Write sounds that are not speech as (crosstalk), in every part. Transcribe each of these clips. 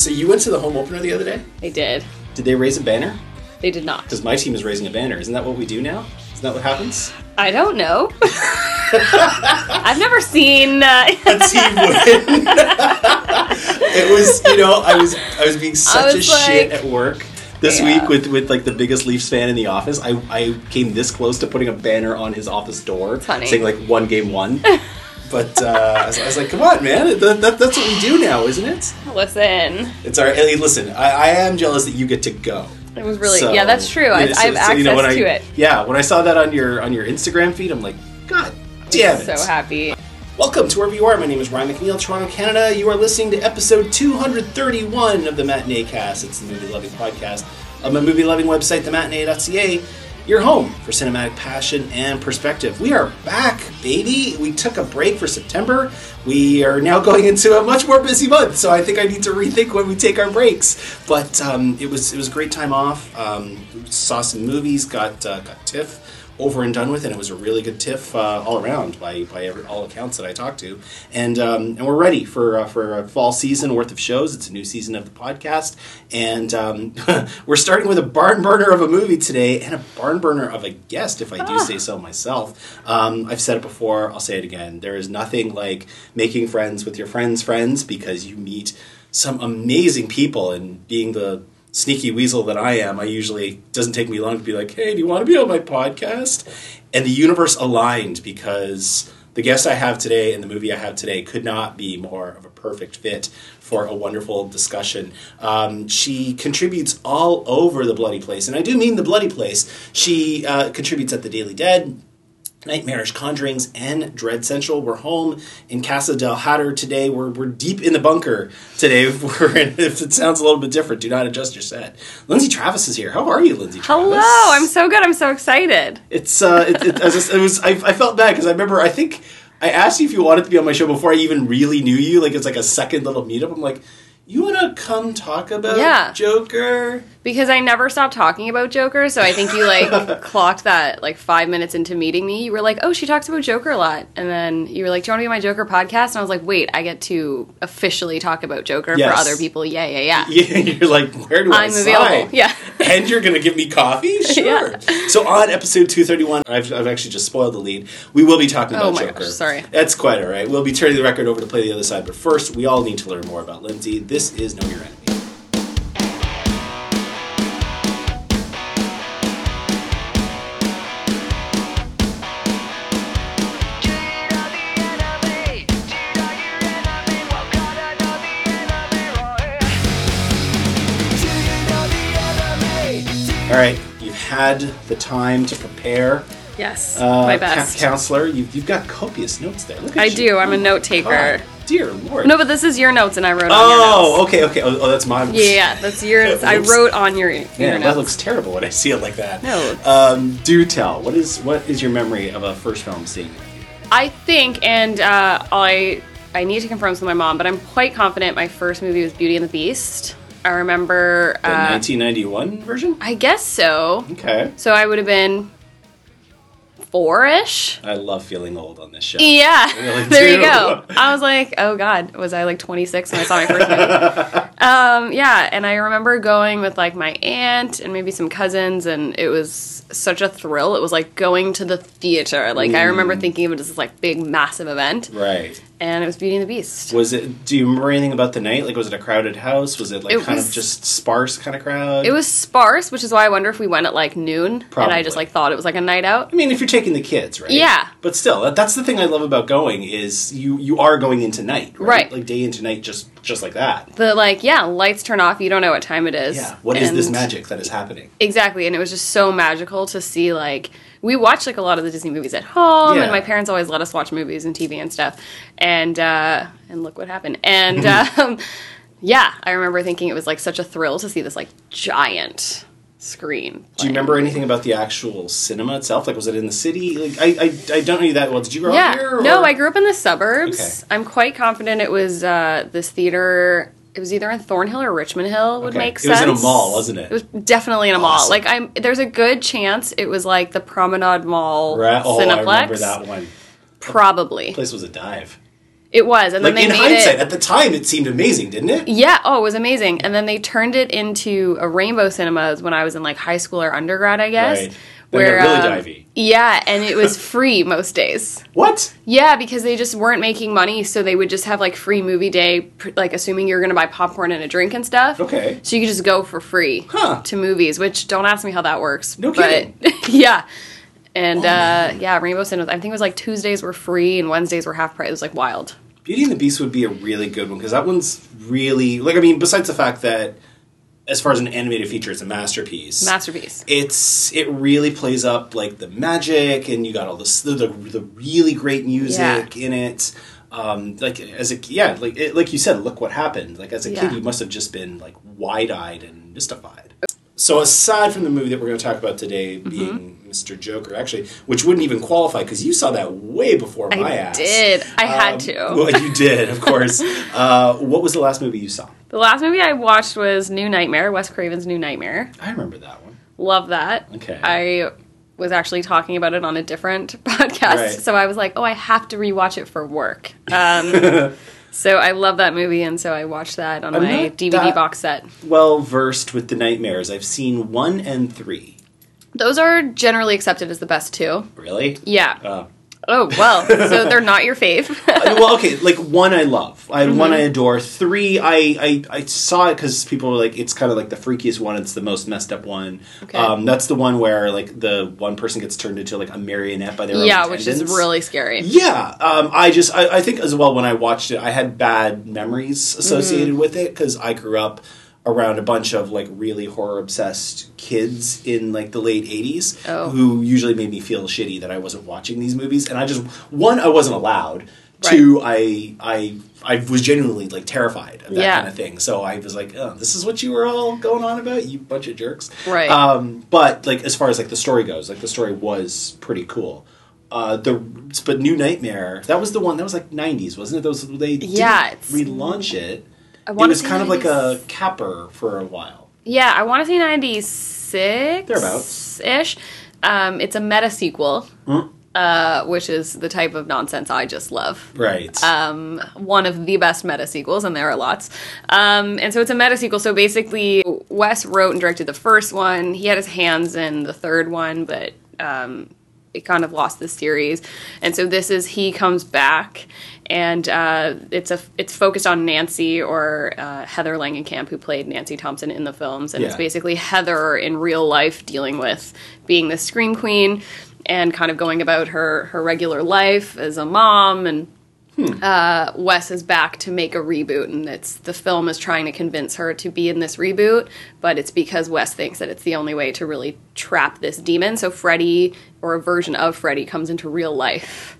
So you went to the home opener the other day? I did. Did they raise a banner? They did not. Because my team is raising a banner. Isn't that what we do now? Isn't that what happens? I don't know. (laughs) I've never seen. Uh, A team win. (laughs) it was, you know, I was I was being such a was shit at work this Yeah. week with with like the biggest Leafs fan in the office. I I came this close to putting a banner on his office door saying like one game one. (laughs) But uh, I, was, I was like, come on, man. That, that, that's what we do now, isn't it? listen, It's our. Hey, listen, I, I am jealous that you get to go. it was really. So- yeah, that's true. I, yeah, so- I have so, access you know, when I- to it. Yeah, when I saw that on your on your Instagram feed, I'm like, God damn it! I'm so happy. Welcome to wherever you are. My name is Ryan McNeil, Toronto, Canada. You are listening to episode 231 of the Matinee Cast. It's the movie loving podcast of my movie loving website, thematinee.ca. Your home for cinematic passion and perspective. We are back, baby. We took a break for September. We are now going into a much more busy month, so I think I need to rethink when we take our breaks. But um, it was it was a great time off. Um, saw some movies, got uh, got TIFF over and done with, and it was a really good TIFF uh, all around by by every, all accounts that I talked to, and um, and we're ready for uh, for a fall season worth of shows. It's a new season of the podcast, and um, (laughs) we're starting with a barn burner of a movie today and a barn burner of a guest, if I do say so myself. Um, I've said it before, I'll say it again. There is nothing like making friends with your friends' friends because you meet some amazing people and being the sneaky weasel that I am, I usually doesn't take me long to be like, "Hey, do you want to be on my podcast?" And the universe aligned because the guest I have today and the movie I have today could not be more of a perfect fit for a wonderful discussion. Um, she contributes all over the bloody place, and I do mean the bloody place. She uh, contributes at the Daily Dead. Nightmarish Conjurings and Dread Central. We're home in Casa del Hatter today. We're, we're deep in the bunker today. (laughs) We're in, if it sounds a little bit different, do not adjust your set. Lindsay Traves is here. How are you, Lindsay Traves? Hello, I'm so good. I'm so excited. It's uh, it, it, it was. I, I felt bad because I remember. I think I asked you if you wanted to be on my show before I even really knew you. Like it's like a second little meetup. I'm like, you want to come talk about Yeah. Joker? Because I never stopped talking about Joker, so I think you like (laughs) clocked that like five minutes into meeting me. You were like, "Oh, she talks about Joker a lot," and then you were like, "Do you want to be my Joker podcast?" And I was like, "Wait, I get to officially talk about Joker Yes. for other people." Yeah, yeah, yeah. (laughs) Yeah, you're like, where do I I'm sign? available. Yeah. (laughs) and you're gonna give me coffee? Sure. Yeah. So on episode 231, I've, I've actually just spoiled the lead. We will be talking oh about Oh my Joker. gosh, sorry. That's quite all right. We'll be turning the record over to play the other side, but first, we all need to learn more about Lindsay. This is Know Your Enemy. Had the time to prepare. Yes, Uh, my ca- best. counselor, you've, you've got copious notes there. Look at I you. do. I'm a note taker. God, dear Lord. No, but this is your notes, and I wrote on your Oh, okay, okay. Oh, oh, that's mine. Yeah, that's yours. (laughs) I wrote on your, your Yeah, notes. that looks terrible when I see it like that. No. Um, do tell. What is what is your memory of a first film seeing? I think, and uh, I I need to confirm this with my mom, but I'm quite confident my first movie was Beauty and the Beast. I remember. The Uh, 1991 version? I guess so. Okay. So I would have been four-ish. I love feeling old on this show. Yeah, really there you go. I was like, oh god, was I like 26 when I saw my first movie? (laughs) um, yeah, and I remember going with like my aunt and maybe some cousins, and it was such a thrill. It was like going to the theater. Like I remember Mm. thinking of it as this like big, massive event, Right. And it was Beauty and the Beast. Was it? Do you remember anything about the night? Like, was it a crowded house? Was it like It kind of just sparse kind of crowd? It was sparse, which is why I wonder if we went at like noon, and I just like thought it was like a night out. I mean, if you're taking the kids, right? Yeah. But still, that, that's the thing I love about going is you you are going into night, right? Right. Like day into night, just just like that. The like, yeah, lights turn off. You don't know what time it is. Yeah. What is this magic that is happening? Exactly, and it was just so magical to see like we watched like a lot of the Disney movies at home, Yeah. and my parents always let us watch movies and TV and stuff. And uh, and look what happened. And (laughs) um, yeah, I remember thinking it was like such a thrill to see this like giant screen. Do you remember anything about the actual cinema itself? Like, was it in the city? Like, I I, I don't know you that well. Did you grow Yeah, up here? or- no, I grew up in the suburbs. Okay. I'm quite confident it was uh, this theater. It was either in Thornhill or Richmond Hill. Would Okay. make sense. It was in a mall, wasn't it? It was definitely in a mall. Like I'm, there's a good chance it was like the Promenade Mall Right? Oh, Cineplex. I remember that one. Probably. place was a dive. It was, and Like then in made hindsight, it. at the time, it seemed amazing, didn't it? Yeah, oh, it was amazing. And then they turned it into a Rainbow Cinemas when I was in like high school or undergrad, I guess. Right. Then got really um, divey. Yeah, and it was free (laughs) most days. What? Yeah, because they just weren't making money, so they would just have like free movie day, pr- like assuming you're going to buy popcorn and a drink and stuff. Okay. So you could just go for free Huh. to movies, which don't ask me how that works. No but, kidding. (laughs) yeah. And uh, yeah, Rainbow Cinemas. I think it was like Tuesdays were free and Wednesdays were half price. It was like wild. Beauty and the Beast would be a really good one because that one's really like I mean, besides the fact that as far as an animated feature, it's a masterpiece. Masterpiece. it's it really plays up like the magic, and you got all this the the, the really great music in it. Um, like as a yeah, like it, like you said, look what happened. Like as a Yeah. kid, you must have just been like wide eyed and mystified. So aside from the movie that we're going to talk about today, Mm-hmm. being Mr. Joker, actually, which wouldn't even qualify because you saw that way before my I ass. did. I had Um, to. Well, you did, of (laughs) course. uh, what was the last movie you saw? The last movie I watched was New Nightmare, Wes Craven's New Nightmare. I remember that one. Love that. Okay. I was actually talking about it on a different (laughs) podcast, Right. so I was like, "Oh, I have to rewatch it for work." Um, (laughs) so I love that movie, and so I watched that on I'm my DVD box set. Well versed with the nightmares. I've seen one and three. Those are generally accepted as the best two. Really? Yeah. Uh, Oh well, so they're not your fave. (laughs) Well, okay. Like one, I love. I Mm-hmm. one, I adore. Three, I I, I saw it because people were like, it's kind of like the freakiest one. It's the most messed up one. Okay. Um, that's the one where like the one person gets turned into like a marionette by their own yeah, which is really scary. Yeah, um, I just I, I think as well when I watched it, I had bad memories associated Mm-hmm. with it because I grew up around a bunch of like really horror obsessed kids in like the late '80s Oh. who usually made me feel shitty that I wasn't watching these movies, and I just one I wasn't allowed. Right. Two, I I I was genuinely like terrified of that Yeah. kind of thing. So I was like, oh, "This is what you were all going on about, you bunch of jerks." Right. Um, but like as far as like the story goes, like the story was pretty cool. Uh, the but New Nightmare that was the one that was like '90s, wasn't it? Those they Yeah, relaunch it. I It wanna was kind of like a capper for a while. Yeah, I want to say ninety six. Thereabouts. ish. Um, it's a meta sequel, Hmm? uh, which is the type of nonsense I just love. Right. um, one of the best meta sequels, and there are lots. Um, and so it's a meta sequel. So basically, Wes wrote and directed the first one. He had his hands in the third one, but um, it kind of lost the series. And so this is he comes back, and uh, it's a it's focused on Nancy or uh, Heather Langenkamp, who played Nancy Thompson in the films, and it's basically Heather in real life dealing with being the scream queen. And kind of going about her her regular life as a mom, and uh, Wes is back to make a reboot, and it's the film is trying to convince her to be in this reboot, but it's because Wes thinks that it's the only way to really trap this demon. So Freddy, or a version of Freddy, comes into real life.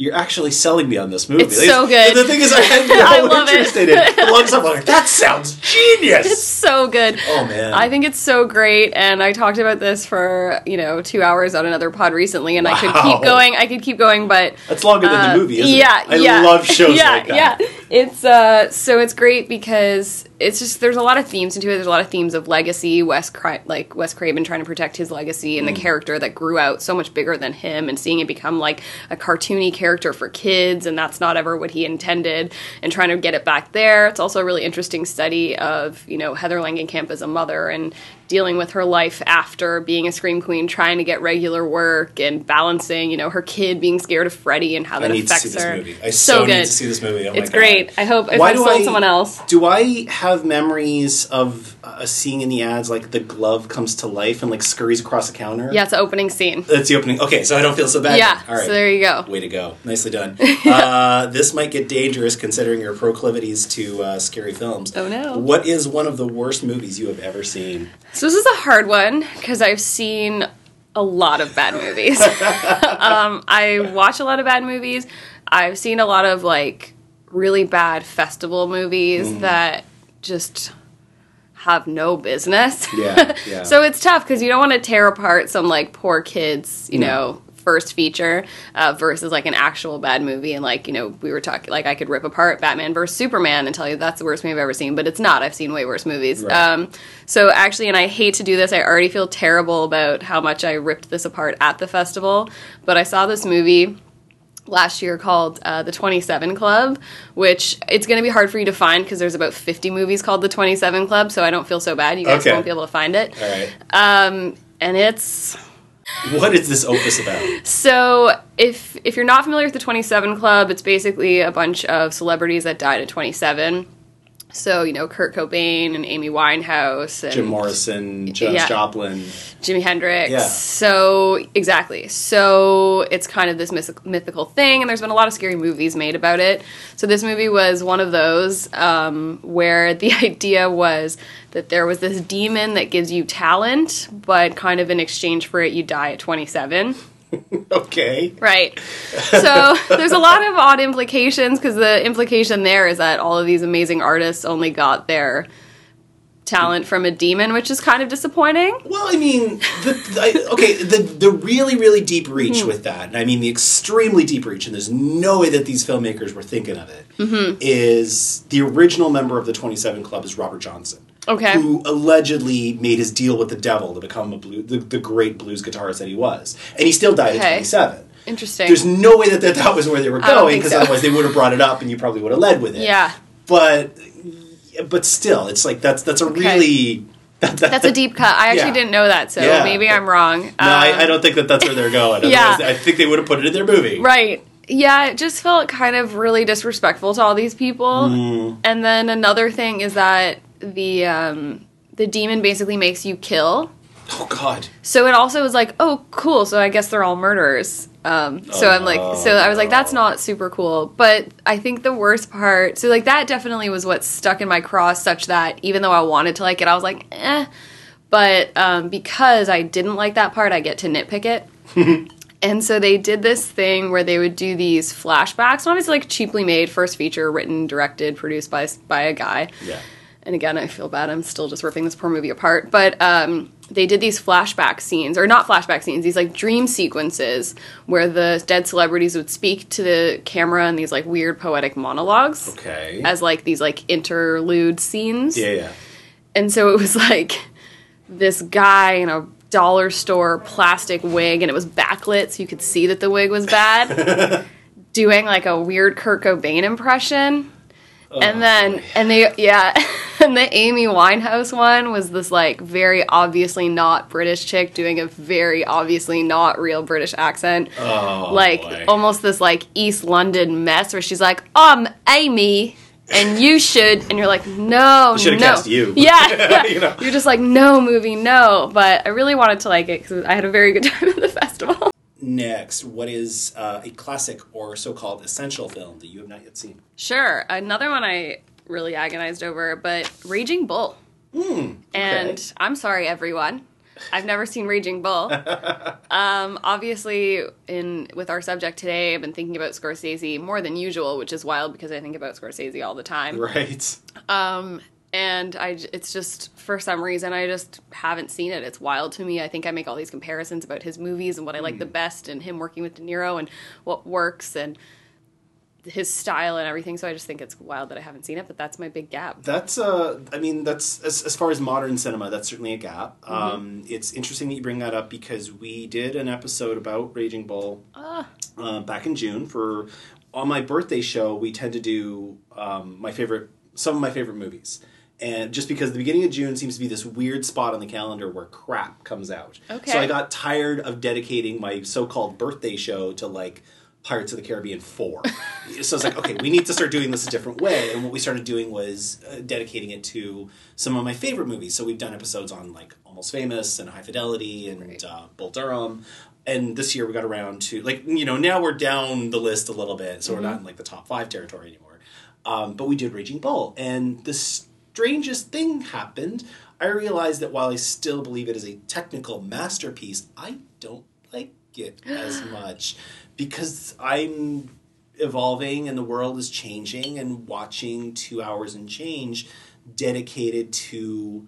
You're actually selling me on this movie. It's so good. The thing is, I had (laughs) no I love it. interest in it. Lot of stuff I'm like that sounds genius. It's so good. Oh, man. I think it's so great, and I talked about this for you know two hours on another pod recently, and I could keep going. I could keep going, but That's longer than the movie, isn't yeah, it? I yeah. love (laughs) shows yeah, like that. Yeah, it's uh, so it's great because it's just there's a lot of themes into it. There's a lot of themes of legacy. Wes Cra- like Wes Craven trying to protect his legacy and Mm. the character that grew out so much bigger than him, and seeing it become like a cartoony character for kids, and that's not ever what he intended, and trying to get it back there. It's also a really interesting study of you know Heather Langenkamp as a mother and dealing with her life after being a scream queen, trying to get regular work and balancing you know her kid being scared of Freddy and how that affects her. I so, good. need to see this movie. Oh my it's God. great. I hope if Why I do sold I- someone else. Do I have memories of uh, seeing in the ads like the glove comes to life and like scurries across the counter? Yeah, it's the opening scene. That's the opening. Okay, so I don't feel so bad. Yeah, All right. so there you go. Way to go. Nicely done. (laughs) uh, this might get dangerous considering your proclivities to uh, scary films. Oh, no. What is one of the worst movies you have ever seen? So this is a hard one because I've seen a lot of bad movies. (laughs) um, I watch a lot of bad movies. I've seen a lot of like really bad festival movies Mm. that just have no business. Yeah, yeah. (laughs) so it's tough because you don't want to tear apart some like poor kids, you No. know, first feature uh, versus like an actual bad movie. And like you know, we were talking like I could rip apart Batman versus Superman and tell you that's the worst movie I've ever seen, but it's not. I've seen way worse movies. Right. Um, so actually, and I hate to do this, I already feel terrible about how much I ripped this apart at the festival. But I saw this movie last year called uh, the 27 Club, which it's going to be hard for you to find because there's about 50 movies called the 27 Club, so I don't feel so bad. You guys Okay. won't be able to find it. All right. Um, and it's What is this opus about? so if if you're not familiar with the 27 Club, it's basically a bunch of celebrities that died at 27. So you know Kurt Cobain and Amy Winehouse and Jim Morrison, Janis Yeah. Joplin. Jimi Hendrix. Yeah. So exactly. So it's kind of this myth- mythical thing, and there's been a lot of scary movies made about it. So this movie was one of those um, where the (laughs) idea was that there was this demon that gives you talent, but kind of in exchange for it, you die at 27. (laughs) Okay. Right. So (laughs) there's a lot of odd implications because the implication there is that all of these amazing artists only got their talent from a demon, which is kind of disappointing. Well, I mean, the, the I, okay, the the really really deep Hmm. reach with that, and I mean the extremely deep reach, and there's no way that these filmmakers were thinking of it. Is Mm-hmm. the original member of the Twenty Seven Club is Robert Johnson, Okay. who allegedly made his deal with the devil to become a blue, the, the great blues guitarist that he was, and he still died at Okay. twenty seven. Interesting. There's no way that that, that was where they were I don't going think because so. otherwise they would have brought it up and you probably would have led with it. yeah. but but still, it's like that's that's a really (laughs) that, that- That's a deep cut. I actually Yeah. didn't know that, so Yeah. maybe I'm wrong. No, I, Um, I don't think that that's where they're going. (laughs) Yeah. Otherwise, I think they would have put it in their movie. Right. Yeah, it just felt kind of really disrespectful to all these people. Mm. And then another thing is that the um, the demon basically makes you kill. Oh God. So it also was like, oh, cool. So I guess they're all murderers. Um, so Oh, I'm like, so I was like, that's not super cool. But I think the worst part, so like that definitely was what stuck in my cross, such that even though I wanted to like it, I was like, eh. But um, because I didn't like that part, I get to nitpick it. (laughs) and so they did this thing where they would do these flashbacks, and obviously like cheaply made, first feature, written, directed, produced by by a guy Yeah. And again, I feel bad. I'm still just ripping this poor movie apart. But um, they did these flashback scenes, or not flashback scenes, these like dream sequences where the dead celebrities would speak to the camera in these like weird poetic monologues Okay. as like these like interlude scenes. yeah, yeah. And so it was (laughs) like this guy in a dollar store plastic wig, and it was backlit, so you could see that the wig was bad, (laughs) doing like a weird Kurt Cobain impression. Oh, and then, boy. and they, yeah, (laughs) and the Amy Winehouse one was this like very obviously not British chick doing a very obviously not real British accent. Oh, like boy. almost this like East London mess where she's like, I'm Amy. And you should, and you're like, no, should've no. cast you. Yeah, (laughs) yeah. You know. You're just like, no, movie, no. But I really wanted to like it because I had a very good (laughs) time at the festival. Next, what is uh, a classic or so-called essential film that you have not yet seen? Sure, another one I really agonized over, but Raging Bull. Hmm. And I'm sorry, everyone. I've never seen Raging Bull. (laughs) um, obviously, in with our subject today, I've been thinking about Scorsese more than usual, which is wild because I think about Scorsese all the time. Right. Um, and I, it's just for some reason I just haven't seen it. It's wild to me. I think I make all these comparisons about his movies and what I like the best, and him working with De Niro and what works and his style and everything. So I just think it's wild that I haven't seen it. But that's my big gap. That's uh I mean that's as, as far as modern cinema that's certainly a gap. Mm-hmm. Um it's interesting that you bring that up because we did an episode about Raging Bull Ah. uh, back in June for on my birthday show we tend to do um, my favorite some of my favorite movies. And just because the beginning of June seems to be this weird spot on the calendar where crap comes out. Okay. So I got tired of dedicating my so-called birthday show to like Pirates of the Caribbean 4. (laughs) so it's like, okay, we need to start doing this a different way. And what we started doing was uh, dedicating it to some of my favorite movies. So we've done episodes on like Almost Famous and High Fidelity and Right. uh, Bull Durham. And this year we got around to, like, you know, now we're down the list a little bit. So we're not in like the top five territory anymore. Um, but we did Raging Bull. And the strangest thing happened. I realized that while I still believe it is a technical masterpiece, I don't like it (gasps) as much because I'm evolving and the world is changing and watching two hours and change dedicated to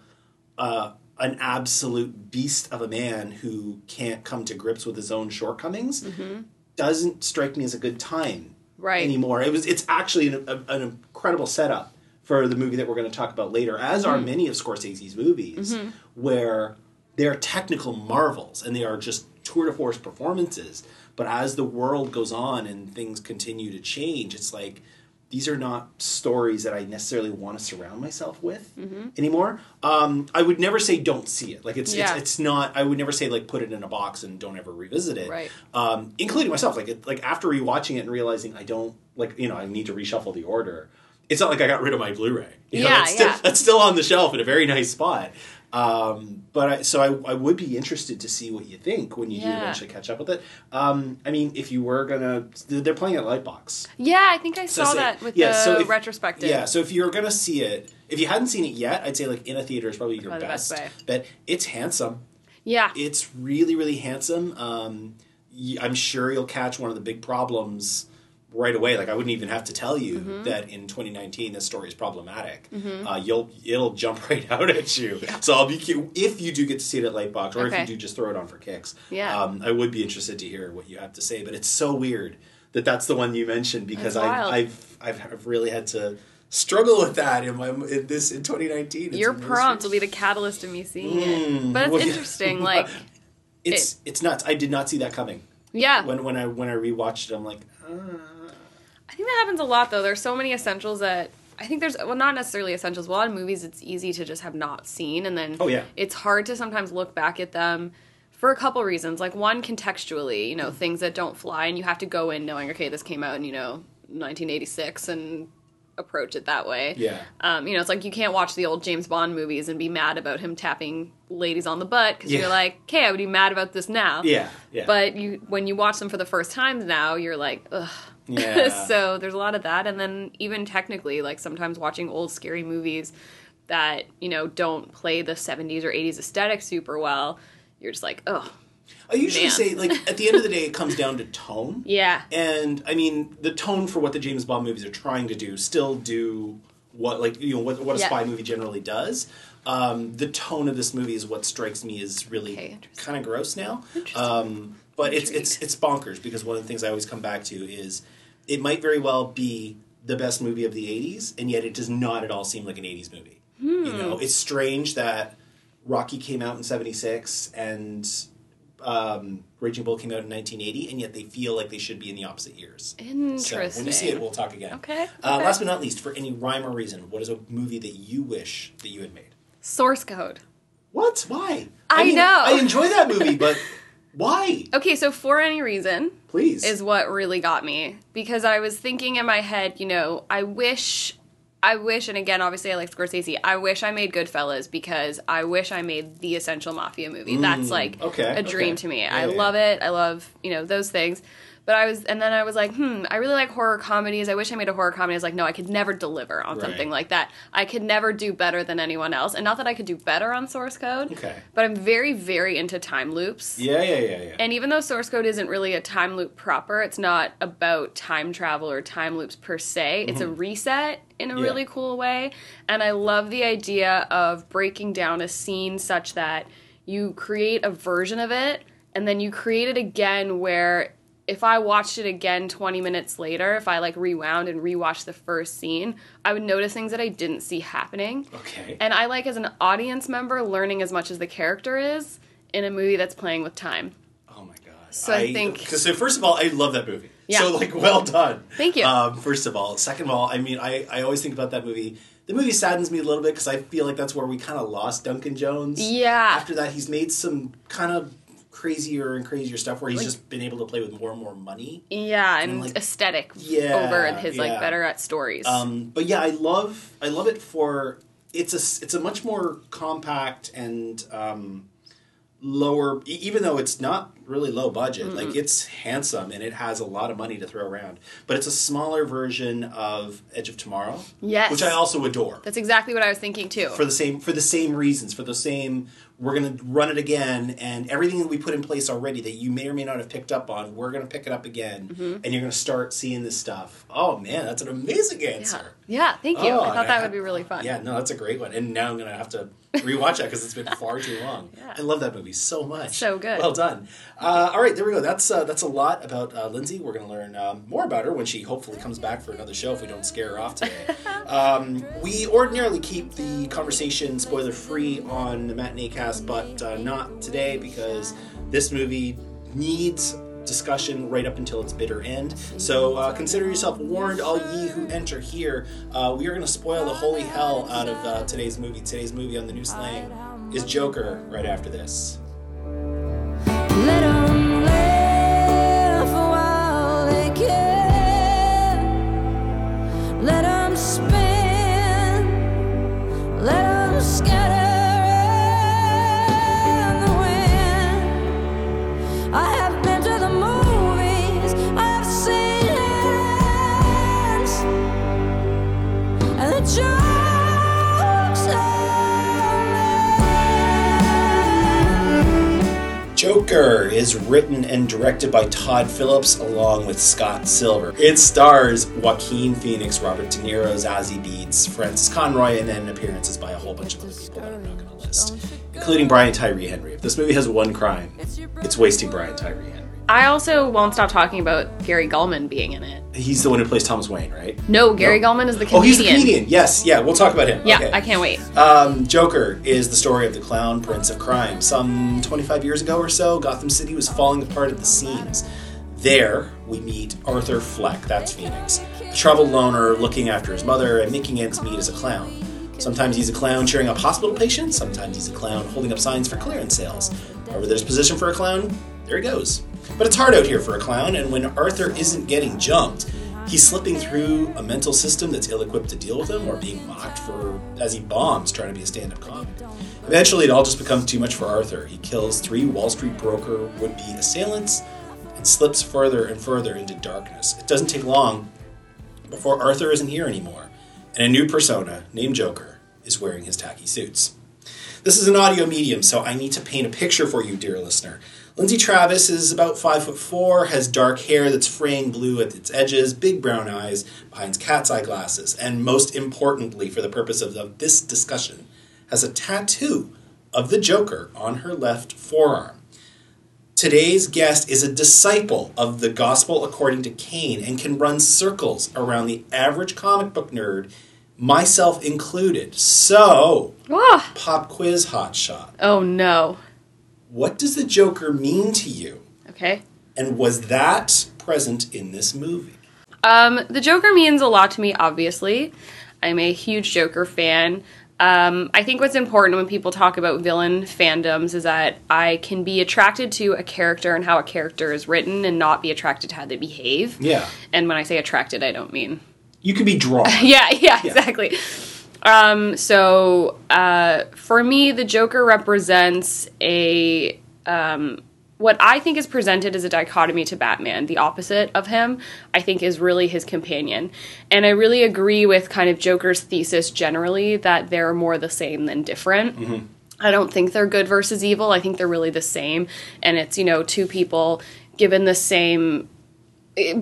uh, an absolute beast of a man who can't come to grips with his own shortcomings doesn't strike me as a good time Right. anymore. It was it's actually an, a, an incredible setup for the movie that we're going to talk about later, as are many of Scorsese's movies, where they're technical marvels and they are just tour de force performances. But as the world goes on and things continue to change, it's like these are not stories that I necessarily want to surround myself with anymore. Um, I would never say don't see it. Like it's, Yeah. it's it's not. I would never say like put it in a box and don't ever revisit it. Right. Um, including myself. Like it, like after rewatching it and realizing I don't like you know I need to reshuffle the order. It's not like I got rid of my Blu-ray. You know, Yeah, it's still, yeah. it's still on the shelf in a very nice spot. Um, but I, so I, I would be interested to see what you think when you do eventually catch up with it. Um, I mean, if you were gonna, they're playing at Lightbox. Yeah, I think I So saw that with yeah, the so if- retrospective. Yeah, so if you're gonna see it, if you hadn't seen it yet, I'd say like in a theater is probably your Probably best. best. But it's handsome. Yeah. It's really really handsome. Um, I'm sure you'll catch one of the big problems right away. Like I wouldn't even have to tell you Mm-hmm. that in 2019 this story is problematic. Uh, you'll it'll jump (laughs) right out at you. So I'll be if you do get to see it at Lightbox, or if you do just throw it on for kicks. Yeah. um, I would be interested to hear what you have to say. But it's so weird that that's the one you mentioned because I I've I've I've really had to struggle with that in my in this in 2019. It's Your prompt will be the catalyst of me seeing Mm, it. But it's well, yeah. interesting. (laughs) Like, It's it's nuts. I did not see that coming. yeah. When when I when I rewatched it, I'm like, uh, I think that happens a lot though. There's so many essentials that I think there's well not necessarily essentials. A lot of movies it's easy to just have not seen and then Oh, yeah. it's hard to sometimes look back at them for a couple reasons. Like one contextually, you know, Mm. things that don't fly and you have to go in knowing okay, this came out in, you know, 1986 and approach it that way. yeah. Um, you know, it's like you can't watch the old James Bond movies and be mad about him tapping ladies on the butt because Yeah. you're like, okay, I would be mad about this now. Yeah, yeah. But you, when you watch them for the first time now, you're like, ugh. Yeah. (laughs) so there's a lot of that, and then even technically, like sometimes watching old scary movies that you know don't play the 70s or 80s aesthetic super well, you're just like, oh, I usually Man. say like at the end of the day, it comes down to tone. (laughs) yeah, And I mean, the tone for what the James Bond movies are trying to do still do what like you know what what a Yeah. spy movie generally does. Um, the tone of this movie is what strikes me as really Okay, kind of gross now. Interesting. Um, but it's it's it's bonkers because one of the things I always come back to is it might very well be the best movie of the '80s, and yet it does not at all seem like an '80s movie. Hmm. You know, it's strange that Rocky came out in '76 and um, Raging Bull came out in 1980, and yet they feel like they should be in the opposite years. interesting. So when you see it, we'll talk again. Okay, Uh, okay. last but not least, for any rhyme or reason, what is a movie that you wish that you had made? Source code. What? Why? I know. I enjoy that movie, but (laughs) why? Okay, so for any reason, Please. is what really got me because I was thinking in my head, you know, I wish, I wish, and again, obviously, I like Scorsese. I wish I made Goodfellas because I wish I made the essential mafia movie. That's like Mm, okay, a dream okay. to me. Yeah, I yeah, love it. I love you know those things. But I was, and then I was like, hmm, I really like horror comedies. I wish I made a horror comedy. I was like, no, I could never deliver on Right. something like that. I could never do better than anyone else. And not that I could do better on source code, Okay. but I'm very, very into time loops. yeah, yeah, yeah, yeah. And even though source code isn't really a time loop proper, it's not about time travel or time loops per se. It's a reset in a Mm-hmm. Yeah. really cool way. And I love the idea of breaking down a scene such that you create a version of it and then you create it again where if I watched it again 20 minutes later, if I like rewound and rewatched the first scene, I would notice things that I didn't see happening. okay. And I like as an audience member learning as much as the character is in a movie that's playing with time. oh my god. So I think- Cause, so first of all, I love that movie. Yeah. So like, well done. Thank you. Um, first of all, second of all, I mean, I I always think about that movie. The movie saddens me a little bit because I feel like that's where we kind of lost Duncan Jones. Yeah. After that, he's made some kind of crazier and crazier stuff where he's Like- just been able to play with more and more money. Yeah, and like- aesthetic Yeah, over his yeah. like better at stories. Um, but yeah, I love I love it for it's a it's a much more compact and um, lower even though it's not really low budget like it's handsome and it has a lot of money to throw around but it's a smaller version of Edge of Tomorrow Yes. which I also adore That's exactly what I was thinking too. for the same for the same reasons for the same we're going to run it again and everything that we put in place already that you may or may not have picked up on we're going to pick it up again Mm-hmm. and you're going to start seeing this stuff. Oh man that's an amazing answer yeah. thank you. Oh, I thought that ha- would be really fun. Yeah, no, that's a great one. And now I'm gonna have to rewatch that because it's been far too (laughs) long. Yeah. I love that movie so much. So good. Well done. Uh, all right, there we go. That's uh, that's a lot about uh, Lindsay. We're gonna learn um, more about her when she hopefully comes back for another show. If we don't scare her off today. (laughs) um, we ordinarily keep the conversation spoiler free on the matinee cast, but uh, not today because this movie needs discussion right up until its bitter end. So uh, consider yourself warned, all ye who enter here. Uh, we are going to spoil the holy hell out of uh, today's movie. Today's movie on the new slang is Joker right after this. Let Joker is written and directed by Todd Phillips along with Scott Silver. It stars Joaquin Phoenix, Robert De Niro, Zazie Beetz, Frances Conroy, and then appearances by a whole bunch of other people that I'm not going to list, including Brian Tyree Henry. If this movie has one crime, it's wasting Brian Tyree Henry. I also won't stop talking about Gary Gulman being in it. He's the one who plays Thomas Wayne, right? No, Gary No. Gulman is the comedian. Oh, he's the comedian. Yes, yeah, we'll talk about him. Yeah, Okay. I can't wait. Um, Joker is the story of the clown prince of crime. Some 25 years ago or so, Gotham City was falling apart at the seams. There, we meet Arthur Fleck, that's Phoenix, a troubled loner looking after his mother and making ends meet as a clown. Sometimes he's a clown cheering up hospital patients, sometimes he's a clown holding up signs for clearance sales. Wherever there's a position for a clown, there he goes. But it's hard out here for a clown, and when Arthur isn't getting jumped, he's slipping through a mental system that's ill-equipped to deal with him or being mocked for as he bombs trying to be a stand-up comic. Eventually, it all just becomes too much for Arthur. He kills three Wall Street broker would-be assailants and slips further and further into darkness. It doesn't take long before Arthur isn't here anymore, and a new persona named Joker is wearing his tacky suits. This is an audio medium, so I need to paint a picture for you, dear listener. Lindsay Traves is about five foot four, has dark hair that's fraying blue at its edges, big brown eyes behind cat's eye glasses, and most importantly, for the purpose of, of this discussion, has a tattoo of the Joker on her left forearm. Today's guest is a disciple of the Gospel according to Kane and can run circles around the average comic book nerd, myself included. So, Ah, pop quiz hotshot. oh no. What does the Joker mean to you? Okay. And was that present in this movie? Um, the Joker means a lot to me, obviously. I'm a huge Joker fan. Um, I think what's important when people talk about villain fandoms is that I can be attracted to a character and how a character is written and not be attracted to how they behave. Yeah. And when I say attracted, I don't mean You could be drawn. (laughs) yeah, yeah, exactly. Um, so uh, for me, the Joker represents a um, what I think is presented as a dichotomy to Batman. The opposite of him, I think, is really his companion, and I really agree with kind of Joker's thesis generally that they're more the same than different. I don't think they're good versus evil. I think they're really the same, and it's you know two people given the same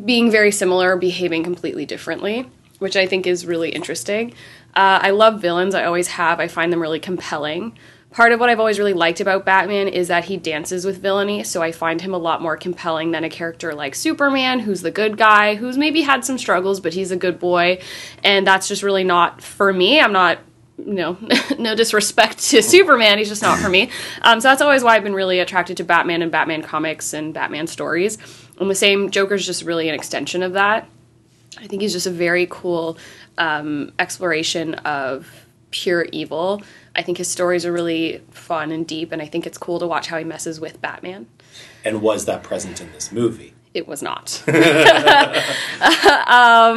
being very similar, behaving completely differently, which I think is really interesting. Uh, I love villains, I always have. I find them really compelling. Part of what I've always really liked about Batman is that he dances with villainy, so I find him a lot more compelling than a character like Superman, who's the good guy, who's maybe had some struggles, but he's a good boy. And that's just really not for me. I'm not know, (laughs) no disrespect to Superman, he's just not for me. Um, so that's always why I've been really attracted to Batman and Batman comics and Batman stories. And the same, Joker's just really an extension of that. I think he's just a very cool um, exploration of pure evil. I think his stories are really fun and deep, and I think it's cool to watch how he messes with Batman. And was that present in this movie? It was not. (laughs) um,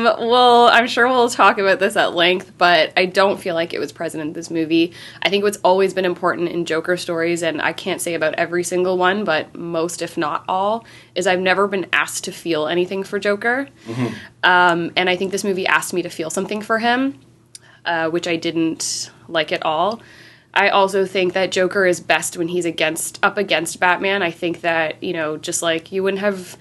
well, I'm sure we'll talk about this at length, but I don't feel like it was present in this movie. I think what's always been important in Joker stories, and I can't say about every single one, but most, if not all, is I've never been asked to feel anything for Joker. Um, and I think this movie asked me to feel something for him, uh, which I didn't like at all. I also think that Joker is best when he's against up against Batman. I think that you know, just like you wouldn't have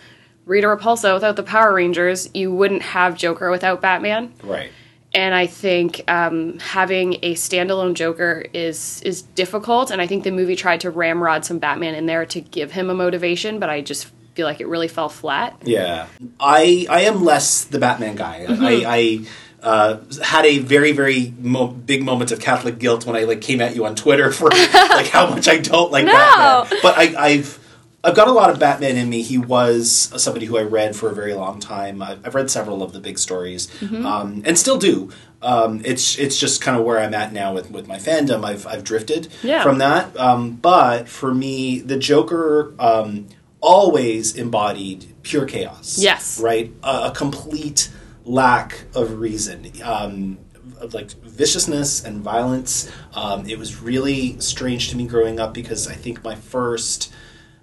Rita Repulsa without the Power Rangers, you wouldn't have Joker without Batman. Right. And I think um, having a standalone Joker is is difficult. And I think the movie tried to ramrod some Batman in there to give him a motivation, but I just feel like it really fell flat. Yeah, I I am less the Batman guy. Mm-hmm. I, I uh, had a very very mo- big moment of Catholic guilt when I like came at you on Twitter for like how much I don't like (laughs) No. Batman. But I, I've I've got a lot of Batman in me. He was somebody who I read for a very long time. I've, I've read several of the big stories, Mm-hmm. um, and still do. Um, it's it's just kind of where I'm at now with, with my fandom. I've I've drifted Yeah. from that, um, but for me, the Joker um, always embodied pure chaos. Yes. right, a, a complete lack of reason. Um, of like viciousness and violence. Um, it was really strange to me growing up because I think my first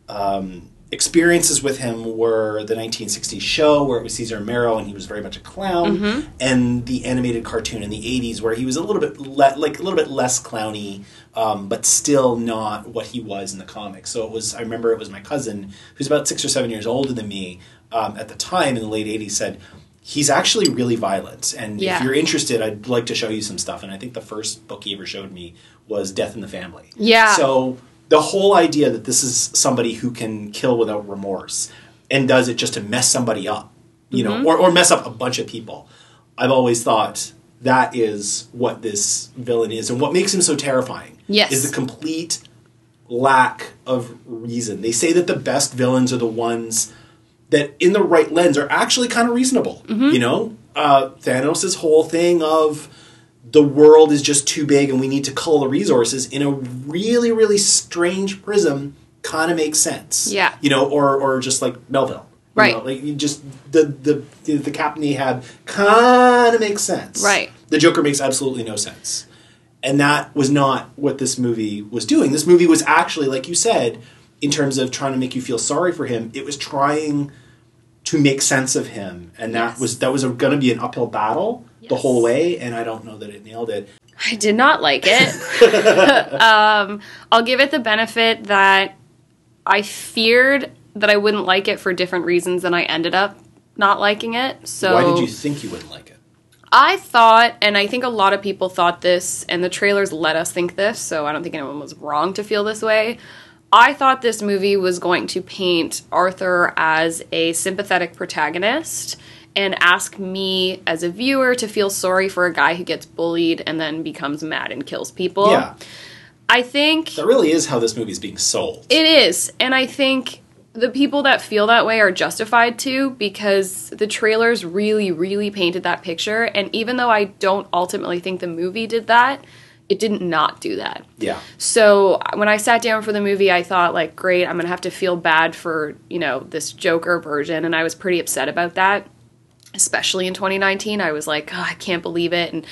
um, experiences with him were the 1960s show where it was Cesar Romero and he was very much a clown, and the animated cartoon in the 80s where he was a little bit le- like a little bit less clowny, um, but still not what he was in the comics. So it was. I remember it was my cousin who's about six or seven years older than me um, at the time in the late 80s said. He's actually really violent, and Yeah. if you're interested, I'd like to show you some stuff. And I think the first book he ever showed me was Death in the Family. Yeah. So the whole idea that this is somebody who can kill without remorse and does it just to mess somebody up, you Mm-hmm. know, or, or mess up a bunch of people. I've always thought that is what this villain is and what makes him so terrifying. Yes. Is the complete lack of reason. They say that the best villains are the ones that in the right lens are actually kind of reasonable. Mm-hmm. You know, uh, Thanos' whole thing of the world is just too big and we need to cull the resources in a really, really strange prism kind of makes sense. Yeah. You know, or or just like Melville. You Right. know, like you just the the the, the Captain Ahab kind of makes sense. Right. The Joker makes absolutely no sense. And that was not what this movie was doing. This movie was actually, like you said, in terms of trying to make you feel sorry for him, it was trying to make sense of him, and that Yes. was that was going to be an uphill battle the whole way. And I don't know that it nailed it. I did not like it. (laughs) um, I'll give it the benefit that I feared that I wouldn't like it for different reasons than I ended up not liking it. So Why did you think you wouldn't like it? I thought, and I think a lot of people thought this, and the trailers let us think this, so I don't think anyone was wrong to feel this way. I thought this movie was going to paint Arthur as a sympathetic protagonist and ask me as a viewer to feel sorry for a guy who gets bullied and then becomes mad and kills people. yeah, I think that really is how this movie is being sold. it is, and I think the people that feel that way are justified to because the trailers really, really painted that picture. And even though I don't ultimately think the movie did that, it did not not do that. yeah, So when I sat down for the movie, I thought like, great, I'm gonna have to feel bad for you know this Joker version, and I was pretty upset about that. Especially in 2019, I was like, oh, I can't believe it, and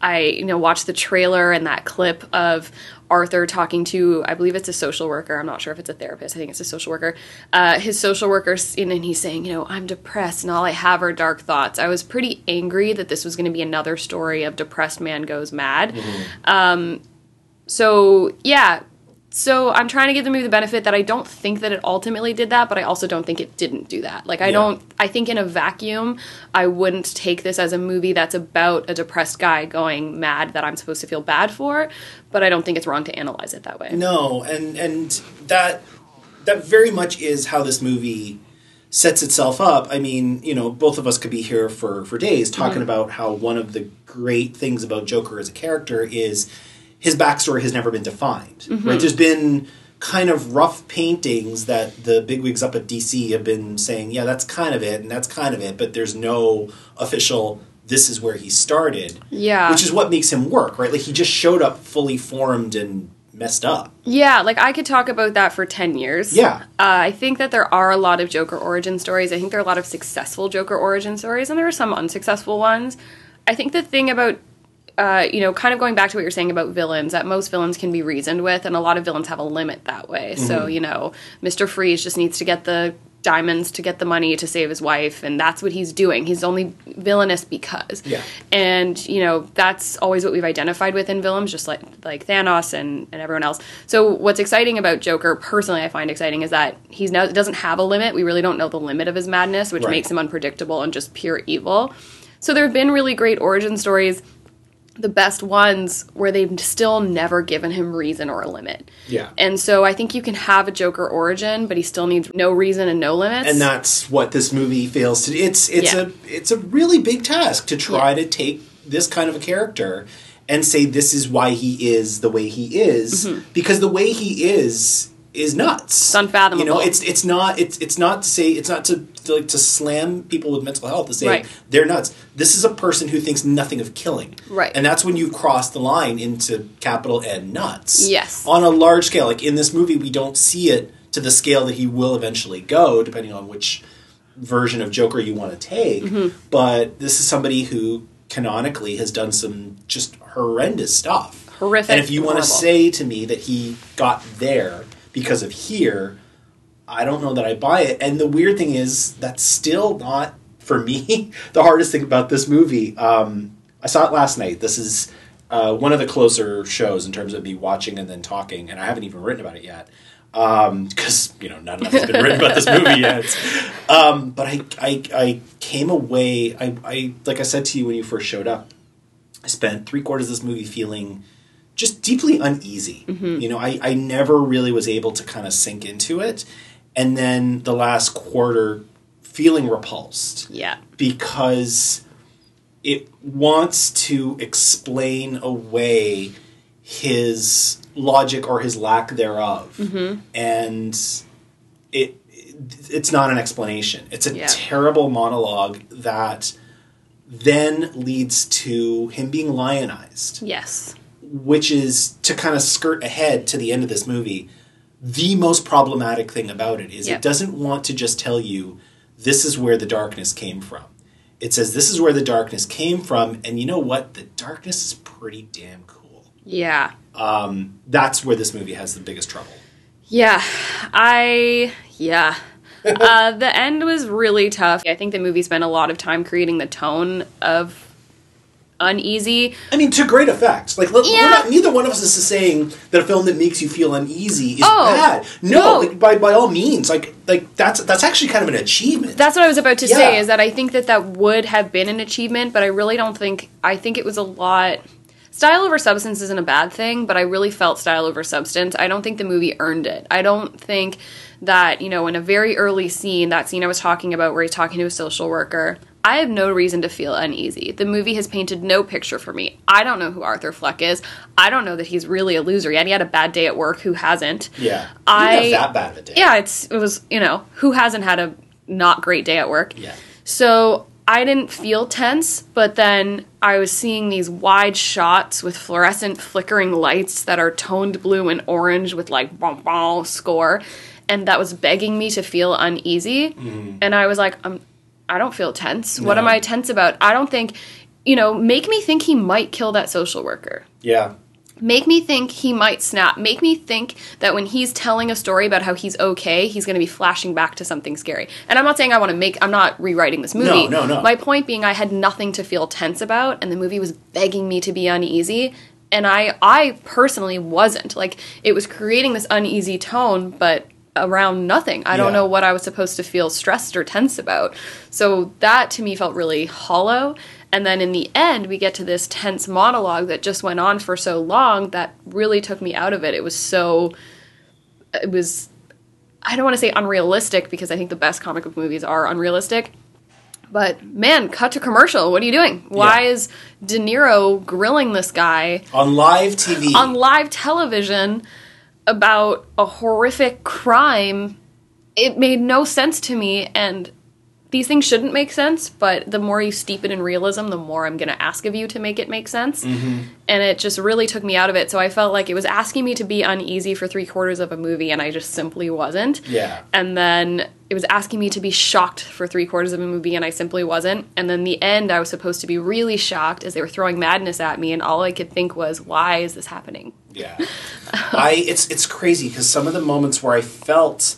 I you know watched the trailer and that clip of Arthur talking to I believe it's a social worker. I'm not sure if it's a therapist. I think it's a social worker. Uh, his social worker, and and he's saying, you know, I'm depressed and all I have are dark thoughts. I was pretty angry that this was going to be another story of depressed man goes mad so yeah so i'm trying to give the movie the benefit that i don't think that it ultimately did that but i also don't think it didn't do that like i Yeah. don't i think in a vacuum i wouldn't take this as a movie that's about a depressed guy going mad that i'm supposed to feel bad for but i don't think it's wrong to analyze it that way No, and and that that very much is how this movie sets itself up. I mean, you know, both of us could be here for for days talking mm-hmm. about how one of the great things about Joker as a character is his backstory has never been defined. Right? There's been kind of rough paintings that the bigwigs up at DC have been saying, yeah, that's kind of it, and that's kind of it, but there's no official. This is where he started. Yeah. which is what makes him work, right? Like he just showed up fully formed and messed up. Yeah, like I could talk about that for 10 years. Yeah. Uh, I think that there are a lot of Joker origin stories. I think there are a lot of successful Joker origin stories, and there are some unsuccessful ones. I think the thing about, uh, you know, kind of going back to what you're saying about villains, that most villains can be reasoned with, and a lot of villains have a limit that way. So, you know, Mr. Freeze just needs to get the diamonds to get the money to save his wife, and that's what he's doing. He's only villainous because. Yeah. And, you know, that's always what we've identified with in villains, just like like Thanos and, and everyone else. So what's exciting about Joker, personally I find exciting, is that he's now doesn't have a limit. We really don't know the limit of his madness, which Right. makes him unpredictable and just pure evil. So there have been really great origin stories, the best ones where they've still never given him reason or a limit. Yeah. And so I think you can have a Joker origin, but he still needs no reason and no limits. and that's what this movie fails to do. It's it's Yeah. a it's a really big task to try Yeah. to take this kind of a character and say this is why he is the way he is Mm-hmm. because the way he is is nuts. It's unfathomable. You know, it's it's not it's it's not to say it's not to, to like to slam people with mental health to say Right. they're nuts. This is a person who thinks nothing of killing. Right. And that's when you cross the line into capital N nuts. Yes. On a large scale. Like in this movie we don't see it to the scale that he will eventually go, depending on which version of Joker you want to take. Mm-hmm. But this is somebody who canonically has done some just horrendous stuff. Horrific And if you want to say to me that he got there because of here, I don't know that I buy it. And the weird thing is, that's still not for me (laughs) the hardest thing about this movie. Um, I saw it last night. This is uh, one of the closer shows in terms of me watching and then talking, and I haven't even written about it yet because you know not enough has been written about this movie yet. (laughs) Um, but I, I, I came away. I, I like I said to you when you first showed up. I spent three quarters of this movie feeling just deeply uneasy. Mm-hmm. You know, I, I never really was able to kind of sink into it. And then the last quarter feeling repulsed Yeah. because it wants to explain away his logic or his lack thereof. Mm-hmm. And it it's not an explanation. It's a Yeah. terrible monologue that then leads to him being lionized Yes. Which is to kind of skirt ahead to the end of this movie. The most problematic thing about it is Yeah. it doesn't want to just tell you this is where the darkness came from. It says this is where the darkness came from, and you know what? The darkness is pretty damn cool. Yeah. That's where this movie has the biggest trouble. Yeah, I yeah. (laughs) uh, the end was really tough. I think the movie spent a lot of time creating the tone of uneasy. I mean, to great effect. Like, look, we're Yeah. not, neither one of us is saying that a film that makes you feel uneasy is Oh, bad. No, no. like, by by all means, like like that's that's actually kind of an achievement. That's what I was about to say. Is that I think that that would have been an achievement, but I really don't think. I think it was a lot. Style over substance isn't a bad thing, but I really felt style over substance. I don't think the movie earned it. I don't think that, you know, in a very early scene, that scene I was talking about where he's talking to a social worker, I have no reason to feel uneasy. The movie has painted no picture for me. I don't know who Arthur Fleck is. I don't know that he's really a loser yet. He had a bad day at work. Who hasn't? yeah, I- that bad of a day. Yeah, it's it was, you know, who hasn't had a not great day at work? Yeah. So I didn't feel tense, but then I was seeing these wide shots with fluorescent flickering lights that are toned blue and orange with like bom bom score, and that was begging me to feel uneasy. Mm-hmm. And I was like, I'm, I don't feel tense. What am I tense about? I don't think, you know, make me think he might kill that social worker yeah. make me think he might snap make me think that when he's telling a story about how he's okay he's going to be flashing back to something scary and i'm not saying i want to make i'm not rewriting this movie No, no, no. my point being i had nothing to feel tense about and the movie was begging me to be uneasy and i i personally wasn't like it was creating this uneasy tone but around nothing i don't know what i was supposed to feel stressed or tense about so that to me felt really hollow and then in the end, we get to this tense monologue that just went on for so long that really took me out of it. It was so, it was, I don't want to say unrealistic because I think the best comic book movies are unrealistic. But man, cut to commercial. What are you doing? Why Yeah. is De Niro grilling this guy On live TV. on live television about a horrific crime? It made no sense to me, and these things shouldn't make sense, but the more you steep it in realism, the more I'm going to ask of you to make it make sense. Mm-hmm. And it just really took me out of it. So I felt like it was asking me to be uneasy for three quarters of a movie, and I just simply wasn't. Yeah. And then it was asking me to be shocked for three quarters of a movie, and I simply wasn't. And then the end, I was supposed to be really shocked as they were throwing madness at me, and all I could think was, why is this happening? Yeah, I it's it's crazy because some of the moments where I felt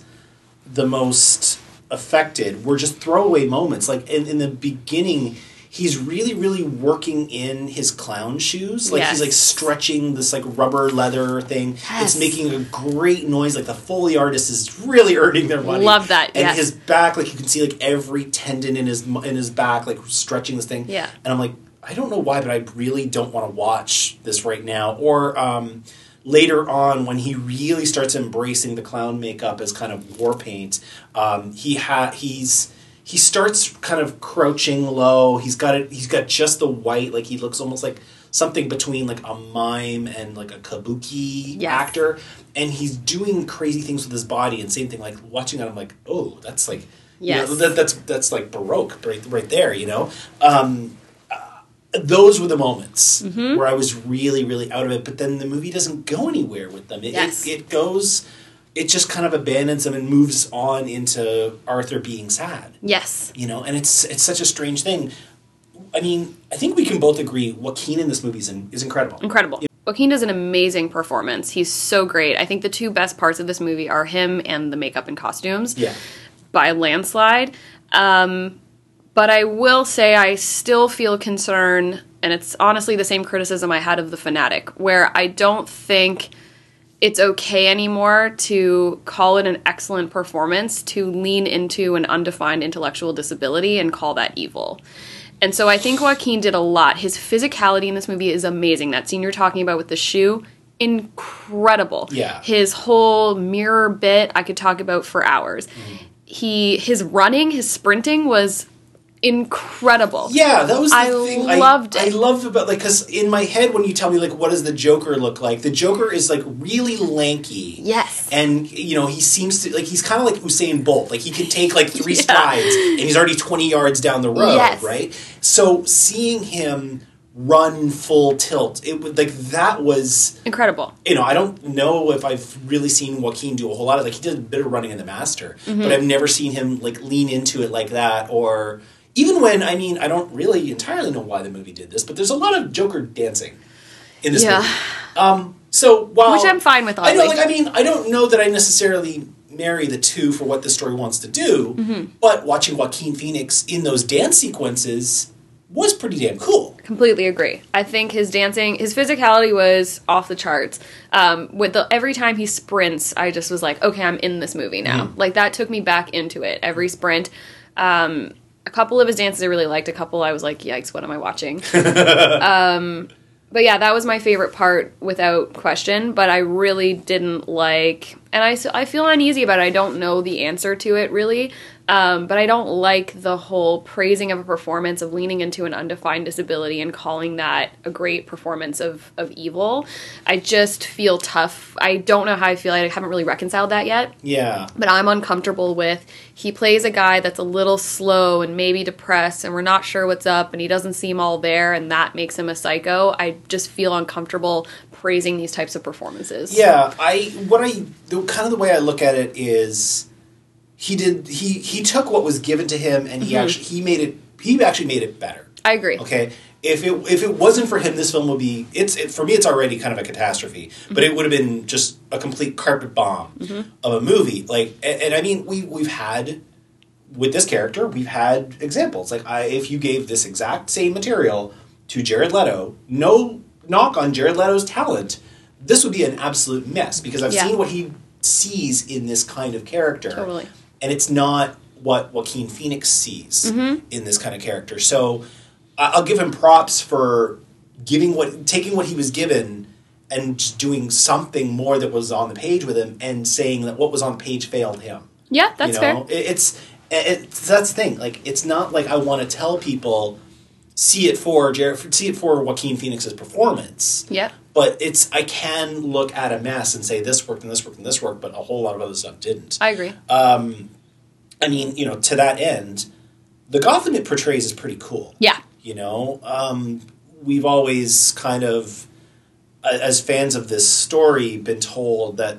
the most affected were just throwaway moments. Like in, in the beginning, he's really really working in his clown shoes. Like he's like stretching this like rubber leather thing. Yes. It's making a great noise. Like the foley artist is really (laughs) earning their money. Love that, And yes. his back, like you can see like every tendon in his in his back, like stretching this thing. Yeah. And I'm like, I don't know why, but I really don't want to watch this right now. Or um, later on, when he really starts embracing the clown makeup as kind of war paint, um, he ha- he's he starts kind of crouching low. He's got it. He's got just the white, like he looks almost like something between like a mime and like a kabuki Yes. actor, and he's doing crazy things with his body. And same thing, like watching that, I'm like, oh, that's like, you know, that, that's that's like baroque right right there, you know. Um, those were the moments Mm-hmm. where I was really really out of it. But then the movie doesn't go anywhere with them. It, Yes. it, it goes. It just kind of abandons them and moves on into Arthur being sad Yes. you know and it's it's such a strange thing i mean i think we can both agree joaquin in this movie is, in, is incredible Incredible. Joaquin does an amazing performance. He's so great. I think the two best parts of this movie are him and the makeup and costumes. yeah by landslide. Um, but I will say I still feel concern, and it's honestly the same criticism I had of The Fanatic, where I don't think it's okay anymore to call it an excellent performance to lean into an undefined intellectual disability and call that evil. And so I think Joaquin did a lot. His physicality in this movie is amazing. That scene you're talking about with the shoe, incredible. Yeah. His whole mirror bit I could talk about for hours. Mm-hmm. He his running, his sprinting was incredible. yeah that was the I thing loved I, it. I loved about like because in my head when you tell me like what does the joker look like the joker is like really lanky Yes. and you know he seems to like he's kind of like Usain Bolt like he can take like three (laughs) Yeah. strides and he's already 20 yards down the road Yes. right so seeing him run full tilt it would like that was Incredible. you know, I don't know if I've really seen Joaquin do a whole lot of like he did a bit of running in the Master, Mm-hmm. but I've never seen him like lean into it like that. Or even when I mean, I don't really entirely know why the movie did this, but there's a lot of Joker dancing in this Yeah. movie. Um, so while Which I'm fine with, I know, like I mean, I don't know that I necessarily marry the two for what the story wants to do, Mm-hmm. but watching Joaquin Phoenix in those dance sequences was pretty damn cool. Completely agree. I think his dancing, his physicality was off the charts. Um, with the every time he sprints, I just was like, okay, I'm in this movie now. Mm-hmm. Like that took me back into it. Every sprint. Um, a couple of his dances I really liked. A couple I was like, yikes, what am I watching? (laughs) um, but yeah, that was my favorite part without question. But I really didn't like, and I, I feel uneasy about it. I don't know the answer to it really. Um, but I don't like the whole praising of a performance of leaning into an undefined disability and calling that a great performance of, of evil. I just feel tough. I don't know how I feel. I haven't really reconciled that yet Yeah. but I'm uncomfortable with he plays a guy that's a little slow and maybe depressed and we're not sure what's up and he doesn't seem all there and that makes him a psycho. I just feel uncomfortable praising these types of performances. Yeah, I what I the kind of the way I look at it is he did he he took what was given to him and he Mm-hmm. actually he made it he actually made it better. I agree. Okay, if it if it wasn't for him, this film would be it's it, for me. It's already kind of a catastrophe, but it would have been just a complete carpet bomb of a movie. Like, and, and I mean, we we've had with this character, we've had examples. Like, I, if you gave this exact same material to Jared Leto, no knock on Jared Leto's talent, this would be an absolute mess because I've Yeah. seen what he sees in this kind of character, Totally. and it's not what Joaquin Phoenix sees Mm-hmm. in this kind of character. So I'll give him props for giving what taking what he was given and just doing something more that was on the page with him and saying that what was on the page failed him. Yeah, that's you fair. know? It- It's it's that's the thing. Like it's not like I want to tell people see it for Jared, see it for Joaquin Phoenix's performance. Yeah. But it's I can look at a mess and say this worked and this worked and this worked, but a whole lot of other stuff didn't. I agree. Um, I mean, you know, to that end, the Gotham it portrays is pretty cool. yeah. You know, um, we've always kind of, as fans of this story, been told that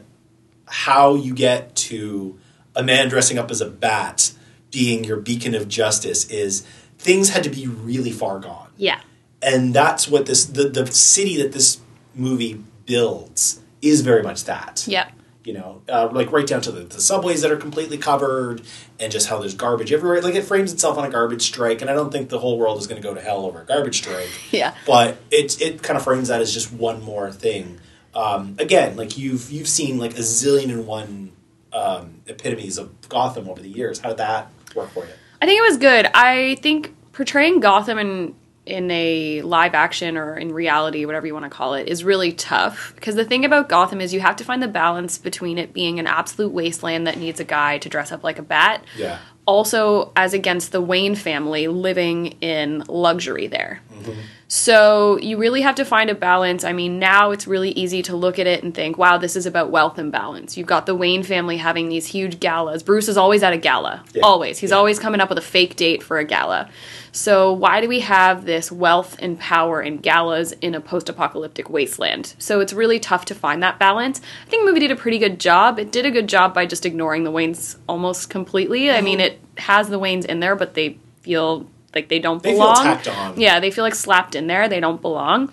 how you get to a man dressing up as a bat being your beacon of justice is things had to be really far gone. Yeah. And that's what this, the, the city that this movie builds is very much that Yeah. you know, uh, like right down to the, the subways that are completely covered, and just how there's garbage everywhere. Like it frames itself on a garbage strike, and I don't think the whole world is going to go to hell over a garbage strike. (laughs) Yeah. but it it kind of frames that as just one more thing. Um, again, like you've you've seen like a zillion and one um, epitomes of Gotham over the years. How did that work for you? I think it was good. I think portraying Gotham in in a live action or in reality, whatever you want to call it, is really tough. Because the thing about Gotham is you have to find the balance between it being an absolute wasteland that needs a guy to dress up like a bat, Yeah. also as against the Wayne family living in luxury there. Mm-hmm. So you really have to find a balance. I mean, now it's really easy to look at it and think, wow, this is about wealth and balance. You've got the Wayne family having these huge galas. Bruce is always at a gala. Yeah. Always. He's Yeah. always coming up with a fake date for a gala. So why do we have this wealth and power and galas in a post-apocalyptic wasteland? So it's really tough to find that balance. I think the movie did a pretty good job. It did a good job by just ignoring the Waynes almost completely. I mean, mm-hmm. it has the Waynes in there, but they feel like they don't They feel belong. tacked on. Yeah, they feel like slapped in there. They don't belong.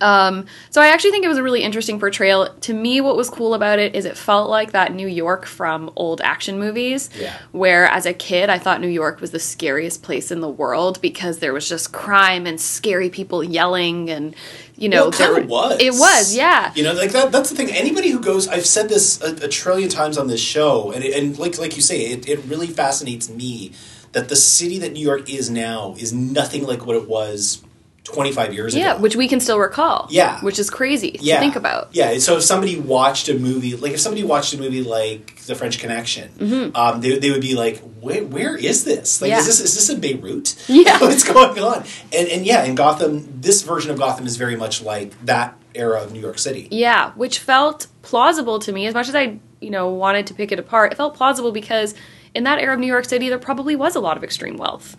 Um, so I actually think it was a really interesting portrayal. To me, what was cool about it is it felt like that New York from old action movies. Yeah. Where as a kid, I thought New York was the scariest place in the world because there was just crime and scary people yelling and you know Well, it there was. It was, yeah. You know, like that. That's the thing. Anybody who goes, I've said this a, a trillion times on this show, and and like like you say, it, it really fascinates me that the city that New York is now is nothing like what it was twenty five years Yeah, ago. Yeah, which we can still recall. Yeah. Which is crazy yeah. to think about. Yeah. So if somebody watched a movie, like if somebody watched a movie like The French Connection, um, they, they would be like, where, where is this? Like, Mm-hmm. Yeah. is this is this in Beirut? (laughs) Yeah. (laughs) What's going on? And and yeah, in Gotham, this version of Gotham is very much like that era of New York City. Yeah, which felt plausible to me as much as I, you know, wanted to pick it apart. It felt plausible because in that era of New York City, there probably was a lot of extreme wealth.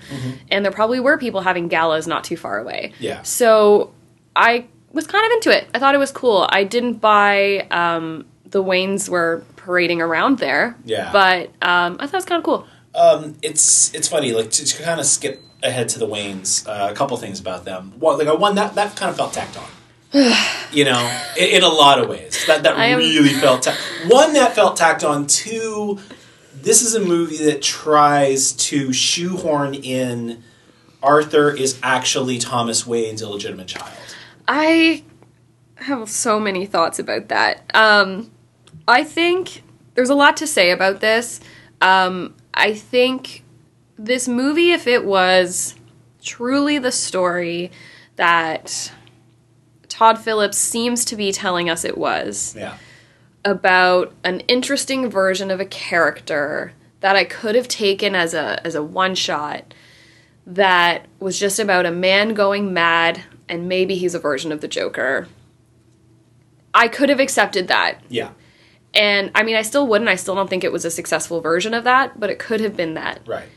And there probably were people having galas not too far away. Yeah. So I was kind of into it. I thought it was cool. I didn't buy um, the Waynes were parading around there. Yeah. But um, I thought it was kind of cool. Um, it's it's funny, like to, to kind of skip ahead to the Waynes. Uh, a couple things about them. One, like I one that that kind of felt tacked on. (sighs) you know, in, in a lot of ways, that that am- really felt ta- one that felt tacked on. Two, this is a movie that tries to shoehorn in Arthur is actually Thomas Wayne's illegitimate child. I have so many thoughts about that. Um, I think there's a lot to say about this. Um, I think this movie, if it was truly the story that Todd Phillips seems to be telling us it was, Yeah, about an interesting version of a character that I could have taken as a as a one shot that was just about a man going mad and maybe he's a version of the Joker. I could have accepted that. yeah, And I mean I still wouldn't. I still don't think it was a successful version of that, but it could have been that. right.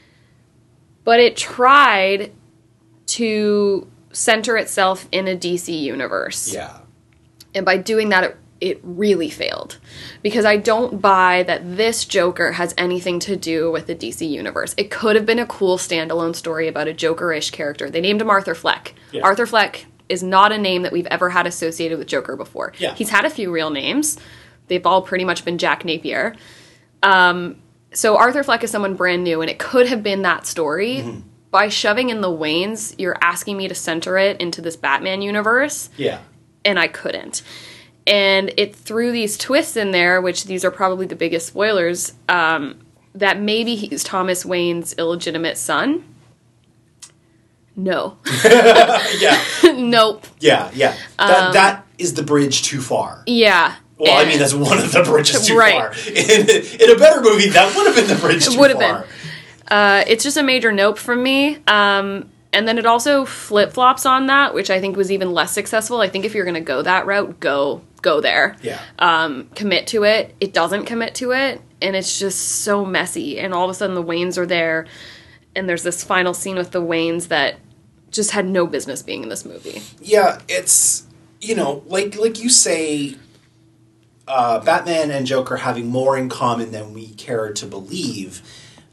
But it tried to center itself in a DC universe. Yeah, And by doing that, it, it really failed. Because I don't buy that this Joker has anything to do with the DC universe. It could have been a cool standalone story about a Joker ish character. They named him Arthur Fleck. Yeah. Arthur Fleck is not a name that we've ever had associated with Joker before. Yeah. He's had a few real names, they've all pretty much been Jack Napier. Um, so Arthur Fleck is someone brand new, and it could have been that story. Mm-hmm. By shoving in the Waynes, you're asking me to center it into this Batman universe yeah, and I couldn't. And it threw these twists in there, which these are probably the biggest spoilers, um, that maybe he's Thomas Wayne's illegitimate son. No. (laughs) (laughs) yeah, nope. yeah, yeah. That that is the bridge too far. Yeah. Well, I mean, that's one of the bridges too Right. far. (laughs) In, in a better movie, that would have been the bridge too would have been. uh, it's just a major nope from me. Um, and then it also flip flops on that, which I think was even less successful. I think if you're going to go that route, go go there. Yeah. um, commit to it. It doesn't commit to it, and it's just so messy. And all of a sudden, the Waynes are there, and there's this final scene with the Waynes that just had no business being in this movie. yeah, it's you know, like like you say, uh, Batman and Joker having more in common than we care to believe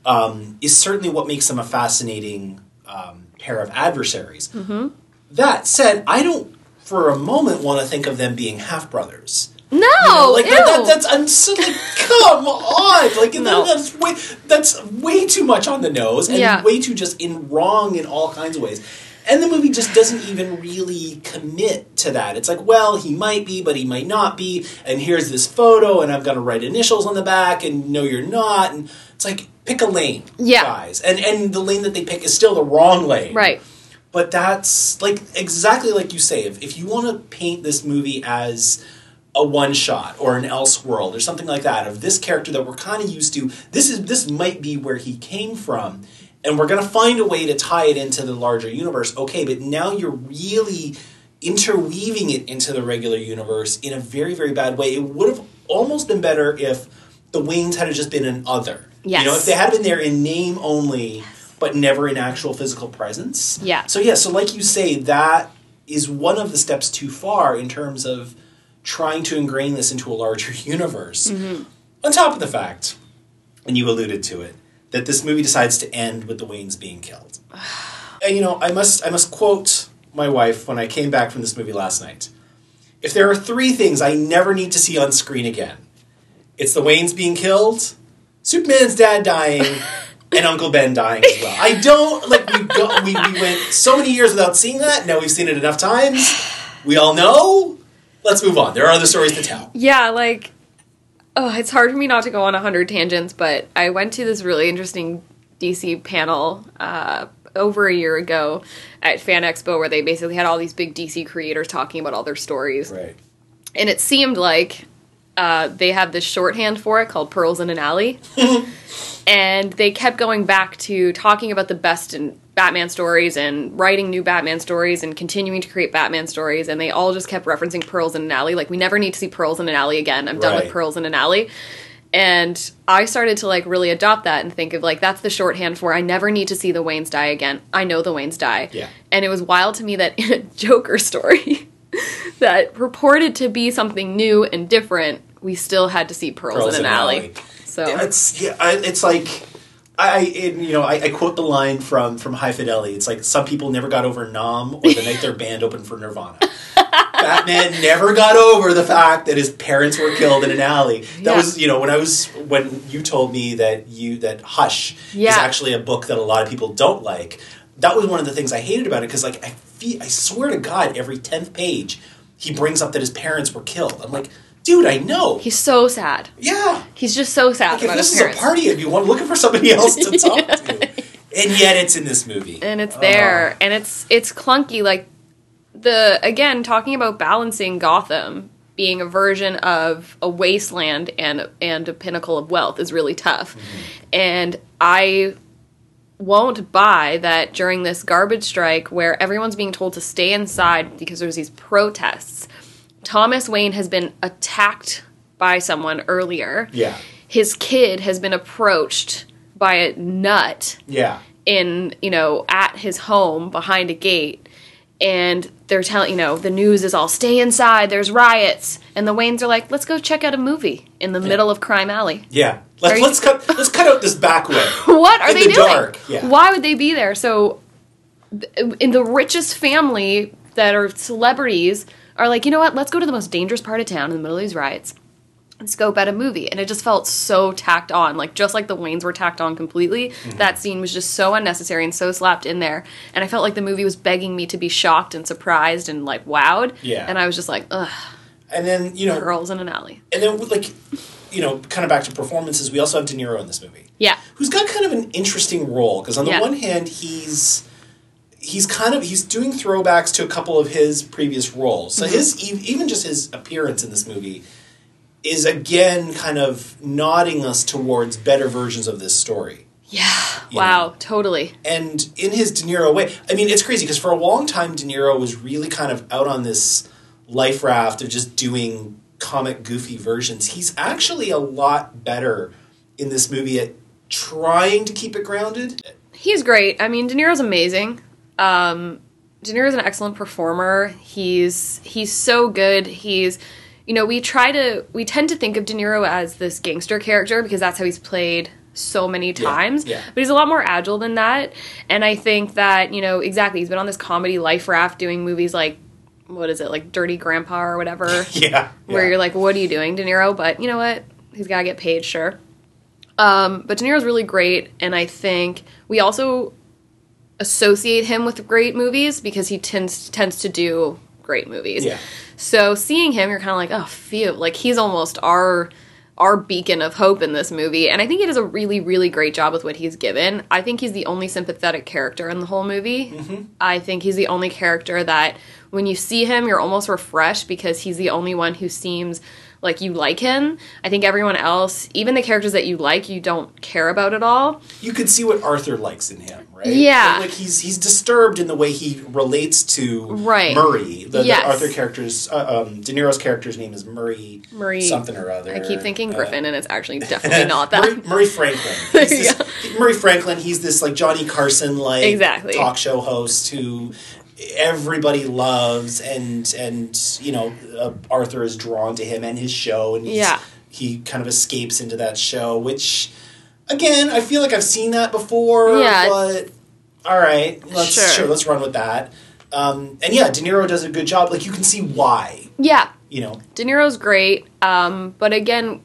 um, is certainly what makes them a fascinating um, pair of adversaries. Mm-hmm. That said, I don't for a moment want to think of them being half brothers. No, You know, like that, that, that's I'm so like come on like that- that's way that's way too much on the nose and Yeah. way too just in wrong in all kinds of ways and the movie just doesn't even really commit to that it's like well he might be but he might not be and here's this photo and I've got to write initials on the back and no you're not and it's like pick a lane Yeah. guys and and the lane that they pick is still the wrong lane right. but that's like exactly like you say. If, if you want to paint this movie as a one shot or an Elseworld or something like that of this character that we're kind of used to, this is this might be where he came from, and we're going to find a way to tie it into the larger universe. Okay, but now you're really interweaving it into the regular universe in a very, very bad way. It would have almost been better if the Waynes had just been an other. Yes. You know, if they had been there in name only, but never in actual physical presence. Yeah. So, yeah, so like you say, that is one of the steps too far in terms of trying to ingrain this into a larger (laughs) universe. Mm-hmm. On top of the fact, and you alluded to it, that this movie decides to end with the Waynes being killed. (sighs) And you know, I must I must quote my wife when I came back from this movie last night. If there are three things I never need to see on screen again, it's the Waynes being killed, Superman's dad dying, (laughs) and Uncle Ben dying as well. I don't like we go we, we went so many years without seeing that. Now we've seen it enough times. We all know. Let's move on. There are other stories to tell. Yeah, like, oh, it's hard for me not to go on a hundred tangents, but I went to this really interesting DC panel uh, over a year ago at Fan Expo where they basically had all these big DC creators talking about all their stories, Right. and it seemed like uh, they have this shorthand for it called "Pearls in an Alley," (laughs) and they kept going back to talking about the best in Batman stories and writing new Batman stories and continuing to create Batman stories, and they all just kept referencing Pearls in an Alley. Like we never need to see Pearls in an Alley again. I'm done Right. with Pearls in an Alley. And I started to like really adopt that and think of like that's the shorthand for I never need to see the Waynes die again. I know the Waynes die. Yeah. And it was wild to me that (laughs) in a Joker story (laughs) that purported to be something new and different, we still had to see Pearls, Pearls in an, alley. So It's yeah, it's like I, it, you know I, I quote the line from from High Fidelity. It's like some people never got over Nam or the night their band opened for Nirvana. (laughs) Batman never got over the fact that his parents were killed in an alley. That Yeah. was you know when I was when you told me that you that Hush is actually a book that a lot of people don't like. That was one of the things I hated about it because like I feel, I swear to God every tenth page he brings up that his parents were killed. I'm like, dude, I know. he's so sad. yeah. He's just so sad Like if about this his is a party of you, I'm looking for somebody (laughs) else to (laughs) talk to, and yet it's in this movie. and it's there uh-huh. and it's it's clunky like the again talking about balancing Gotham being a version of a wasteland and and a pinnacle of wealth is really tough. Mm-hmm. And I won't buy that during this garbage strike where everyone's being told to stay inside because there's these protests. Thomas Wayne has been attacked by someone earlier. Yeah, His kid has been approached by a nut yeah, in you know at his home behind a gate and they're telling you know the news is all stay inside there's riots and the waynes are like let's go check out a movie in the middle of crime alley yeah. Let's you- let's cut let's cut out this back way. (laughs) what are In they the doing dark, yeah. why would they be there so in the richest family that are celebrities are like you know what let's go to the most dangerous part of town in the middle of these riots and scope out a movie and it just felt so tacked on like just like the waynes were tacked on completely Mm-hmm. that scene was just so unnecessary and so slapped in there and i felt like the movie was begging me to be shocked and surprised and like wowed Yeah. and i was just like ugh And then you know, Pearls in an alley and then like you know, kind of back to performances. We also have De Niro in this movie. yeah who's got kind of an interesting role because on the Yeah. one hand he's he's kind of he's doing throwbacks to a couple of his previous roles so mm-hmm. his e- even just his appearance in this movie is again kind of nodding us towards better versions of this story yeah wow know. totally and in his De Niro way, I mean, it's crazy because for a long time, De Niro was really kind of out on this life raft of just doing comic goofy versions. He's actually a lot better in this movie at trying to keep it grounded. He's great. I mean, De Niro's amazing. Um, De Niro's an excellent performer. He's he's so good. He's you know we try to we tend to think of De Niro as this gangster character because that's how he's played so many times. yeah. But he's a lot more agile than that. And I think that you know exactly he's been on this comedy life raft doing movies like what is it like Dirty Grandpa or whatever (laughs) Yeah, where yeah. you're like, what are you doing, De Niro? But you know what? He's got to get paid, sure. Um, but De Niro's really great, and I think we also associate him with great movies because he tends tends to do great movies. Yeah. So seeing him, you're kind of like, oh, phew! Like he's almost our our beacon of hope in this movie, and I think he does a really, really great job with what he's given. I think he's the only sympathetic character in the whole movie. Mm-hmm. I think he's the only character that when you see him, you're almost refreshed because he's the only one who seems like you like him. I think everyone else, even the characters that you like, you don't care about at all. You could see what Arthur likes in him, right? Yeah. like he's he's disturbed in the way he relates to Right. Murray. The, Yes. the Arthur character's uh, um, De Niro's character's name is Murray Murray- something or other. I keep thinking Uh, Griffin, and it's actually definitely (laughs) not that. Murray, Murray Franklin. (laughs) He's this- Murray Franklin. He's this like Johnny Carson like Exactly. talk show host who everybody loves, and and you know uh, Arthur is drawn to him and his show, and Yeah. he kind of escapes into that show, which again I feel like I've seen that before. Yeah. but all right, let's Sure. sure, let's run with that. Um, and yeah, De Niro does a good job. Like you can see why. Yeah, You know, De Niro's great, um, but again,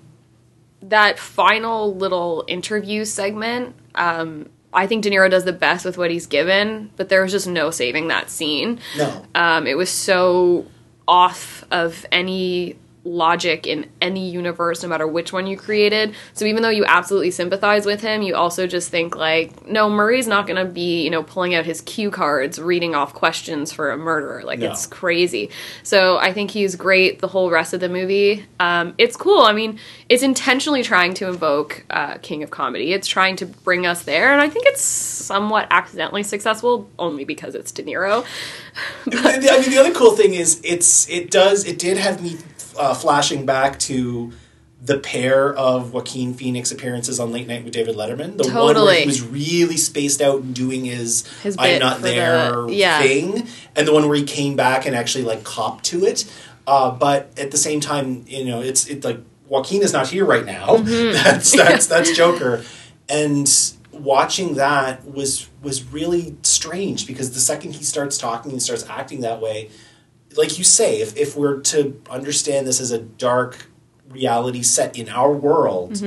that final little interview segment, um, I think De Niro does the best with what he's given, but there was just no saving that scene. no. Um, it was so off of any logic in any universe, no matter which one you created. So even though you absolutely sympathize with him, you also just think like, no, Murray's not going to be, you know, pulling out his cue cards, reading off questions for a murderer. Like No. it's crazy. So I think he's great the whole rest of the movie. Um, it's cool. I mean, it's intentionally trying to invoke uh, King of Comedy. It's trying to bring us there, and I think it's somewhat accidentally successful, only because it's De Niro. I mean, the other cool thing is it's it does it did have me uh, flashing back to the pair of Joaquin Phoenix appearances on Late Night with David Letterman. The one where he was really spaced out and doing his, His "I'm not there" the- yeah. thing, and the one where he came back and actually like copped to it. Uh, but at the same time, you know, it's it like Joaquin is not here right now. Mm-hmm. (laughs) that's that's that's Joker, and watching that was was really strange because the second he starts talking and starts acting that way, like you say, if if we're to understand this as a dark reality set in our world.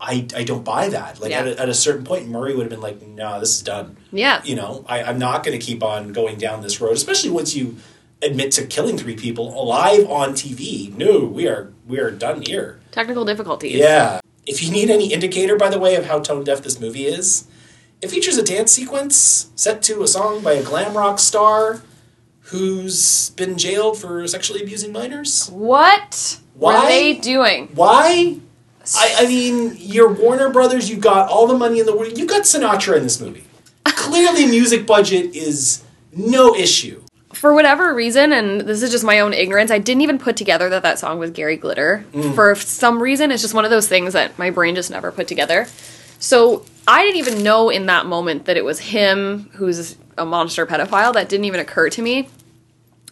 I, I don't buy that. Like Mm-hmm. Yeah. at, a, at a certain point, Murray would have been like, "No, this is done." Yeah. You know, I, I'm not going to keep on going down this road, especially once you admit to killing three people alive on TV. No, we are we are done here. Technical difficulties. Yeah. If you need any indicator, by the way, of how tone deaf this movie is, it features a dance sequence set to a song by a glam rock star who's been jailed for sexually abusing minors. What Why? were they doing? Why? I, I mean, you're Warner Brothers. You've got all the money in the world. You've got Sinatra in this movie. Clearly, (laughs) music budget is no issue. For whatever reason, and this is just my own ignorance, I didn't even put together that that song was Gary Glitter. Mm. For some reason, it's just one of those things that my brain just never put together. So I didn't even know in that moment that it was him who's a monster pedophile. That didn't even occur to me.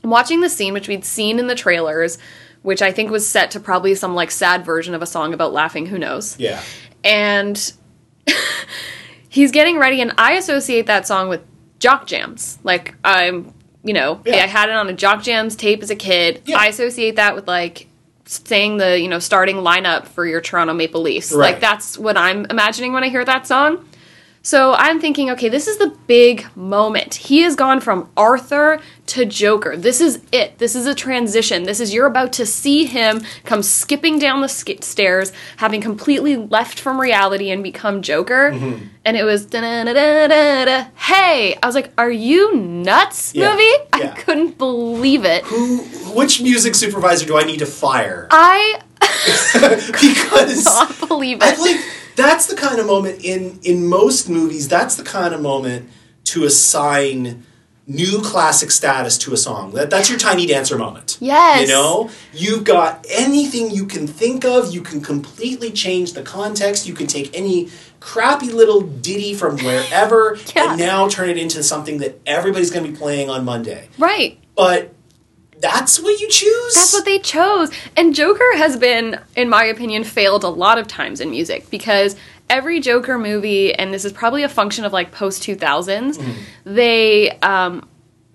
Watching the scene, which we'd seen in the trailers, which I think was set to probably some like sad version of a song about laughing, who knows? Yeah. and (laughs) he's getting ready and i associate that song with jock jams like i'm you know Yeah. i had it on a jock jams tape as a kid Yeah. i associate that with like saying the you know starting lineup for your toronto maple leafs Right. like that's what i'm imagining when i hear that song so i'm thinking okay this is the big moment he has gone from arthur to joker this is it this is a transition this is you're about to see him come skipping down the sk- stairs having completely left from reality and become joker Mm-hmm. and it was hey i was like are you nuts Yeah. movie (laughs) i Yeah. couldn't believe it Who? Which music supervisor do I need to fire? (laughs) i (laughs) because not believe it. I like that's the kind of moment in in most movies. That's the kind of moment to assign new classic status to a song. That that's your tiny dancer moment. Yes. You know, you've got anything you can think of. You can completely change the context. You can take any crappy little ditty from (laughs) wherever Yeah. and now turn it into something that everybody's going to be playing on Monday. right But that's what you choose. That's what they chose. And Joker has been, in my opinion, failed a lot of times in music because every Joker movie, and this is probably a function of like post 2000s, Mm-hmm. they, um,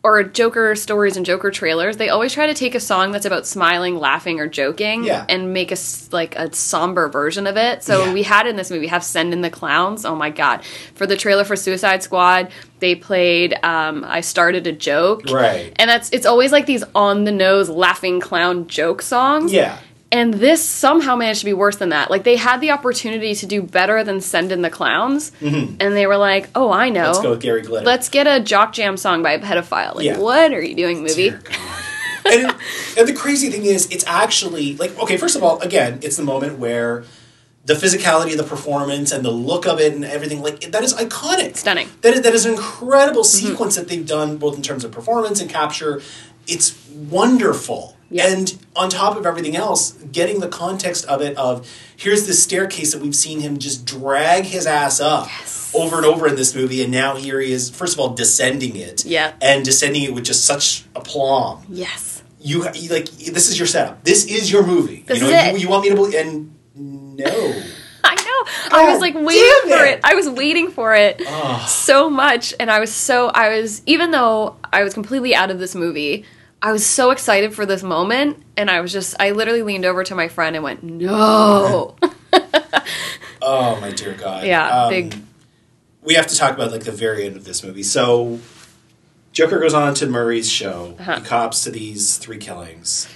or Joker stories and Joker trailers, they always try to take a song that's about smiling, laughing, or joking Yeah. and make a, like a somber version of it. So Yeah. we had in this movie, have Send in the Clowns. Oh my god. For the trailer for Suicide Squad, they played um, I Started a Joke. Right. And that's it's always like these on the nose laughing clown joke songs. Yeah. And this somehow managed to be worse than that. Like they had the opportunity to do better than Send in the Clowns, and they were like, "Oh, I know. Mm-hmm. Let's go with Gary Glitter. Let's get a jock jam song by a pedophile." Like, Yeah. what are you doing, movie? And, and the crazy thing is, it's actually like okay. First of all, again, it's the moment where the physicality of the performance and the look of it and everything like that is iconic, Stunning. That is, that is an incredible sequence that they've done both in terms of performance and capture. It's wonderful. Yeah. And on top of everything else, getting the context of it of here's this staircase that we've seen him just drag his ass up over and over in this movie, and now here he is. First of all, descending it, Yeah. and descending it with just such aplomb Yes. you, like this is your setup. This is your movie. This you know, is it. You, you want me to believe and no. (laughs) I know. I was like waiting for it. it. I was waiting for it so much, and I was so I was even though I was completely out of this movie, I was so excited for this moment, and I was just I literally leaned over to my friend and went, "No." (laughs) (laughs) Oh my dear God. yeah, Um, big. We have to talk about like the very end of this movie. So Joker goes on to Murray's show. Uh-huh. He cops to these three killings.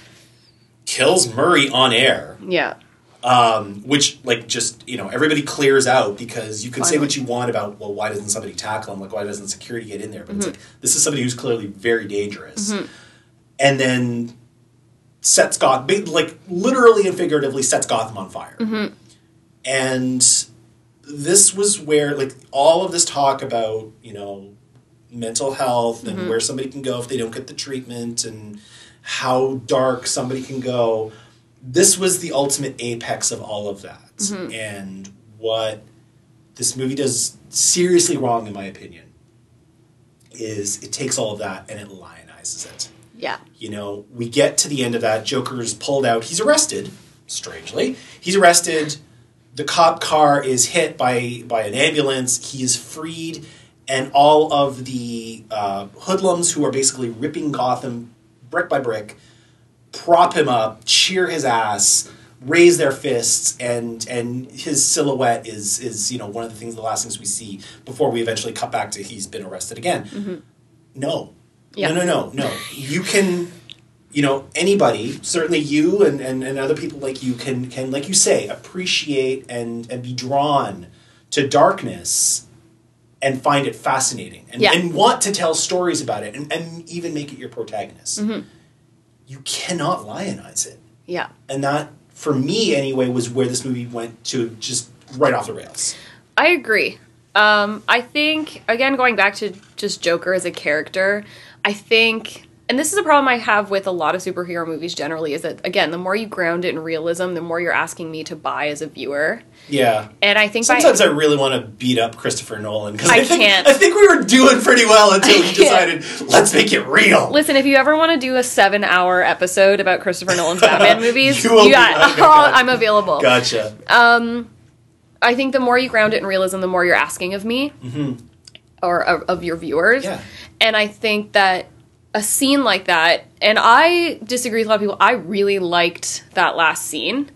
Kills Murray on air. Yeah. Um, which like just you know everybody clears out because you can say what you want about well why doesn't somebody tackle him like why doesn't security get in there but Mm-hmm. it's like this is somebody who's clearly very dangerous and then sets Gotham like literally and figuratively sets Gotham on fire. Mm-hmm. and this was where like all of this talk about you know mental health and where somebody can go if they don't get the treatment and how dark somebody can go. This was the ultimate apex of all of that. And what this movie does seriously wrong in my opinion is it takes all of that and it lionizes it Yeah. you know, we get to the end of that. Joker's pulled out. He's arrested. Strangely, he's arrested. The cop car is hit by by an ambulance. He is freed, and all of the uh, hoodlums who are basically ripping Gotham brick by brick prop him up, cheer his ass, raise their fists, and and his silhouette is is you know one of the things, the last things we see before we eventually cut back to he's been arrested again. No, Yeah. no, no, no, no. You can, you know, anybody, certainly you and, and, and other people like you can can like you say appreciate and and be drawn to darkness and find it fascinating and, Yeah. and want to tell stories about it and, and even make it your protagonist. Mm-hmm. You cannot lionize it. Yeah. And that, for me anyway, was where this movie went to just right off the rails. I agree. Um, I think again going back to just Joker as a character, I think and this is a problem I have with a lot of superhero movies generally is that again, the more you ground it in realism, the more you're asking me to buy as a viewer. Yeah. And I think by- Sometimes I really want to beat up Christopher Nolan because I I, think, can't. I think we were doing pretty well until he (laughs) decided let's make it real. Listen, if you ever want to do a seven-hour episode about Christopher Nolan's Batman (laughs) movies, You be- got- (laughs) okay, gotcha. I'm available. Gotcha. Um, I think the more you ground it in realism, the more you're asking of me or of, of your viewers. Yeah. And I think that a scene like that, and I disagree with a lot of people, I really liked that last scene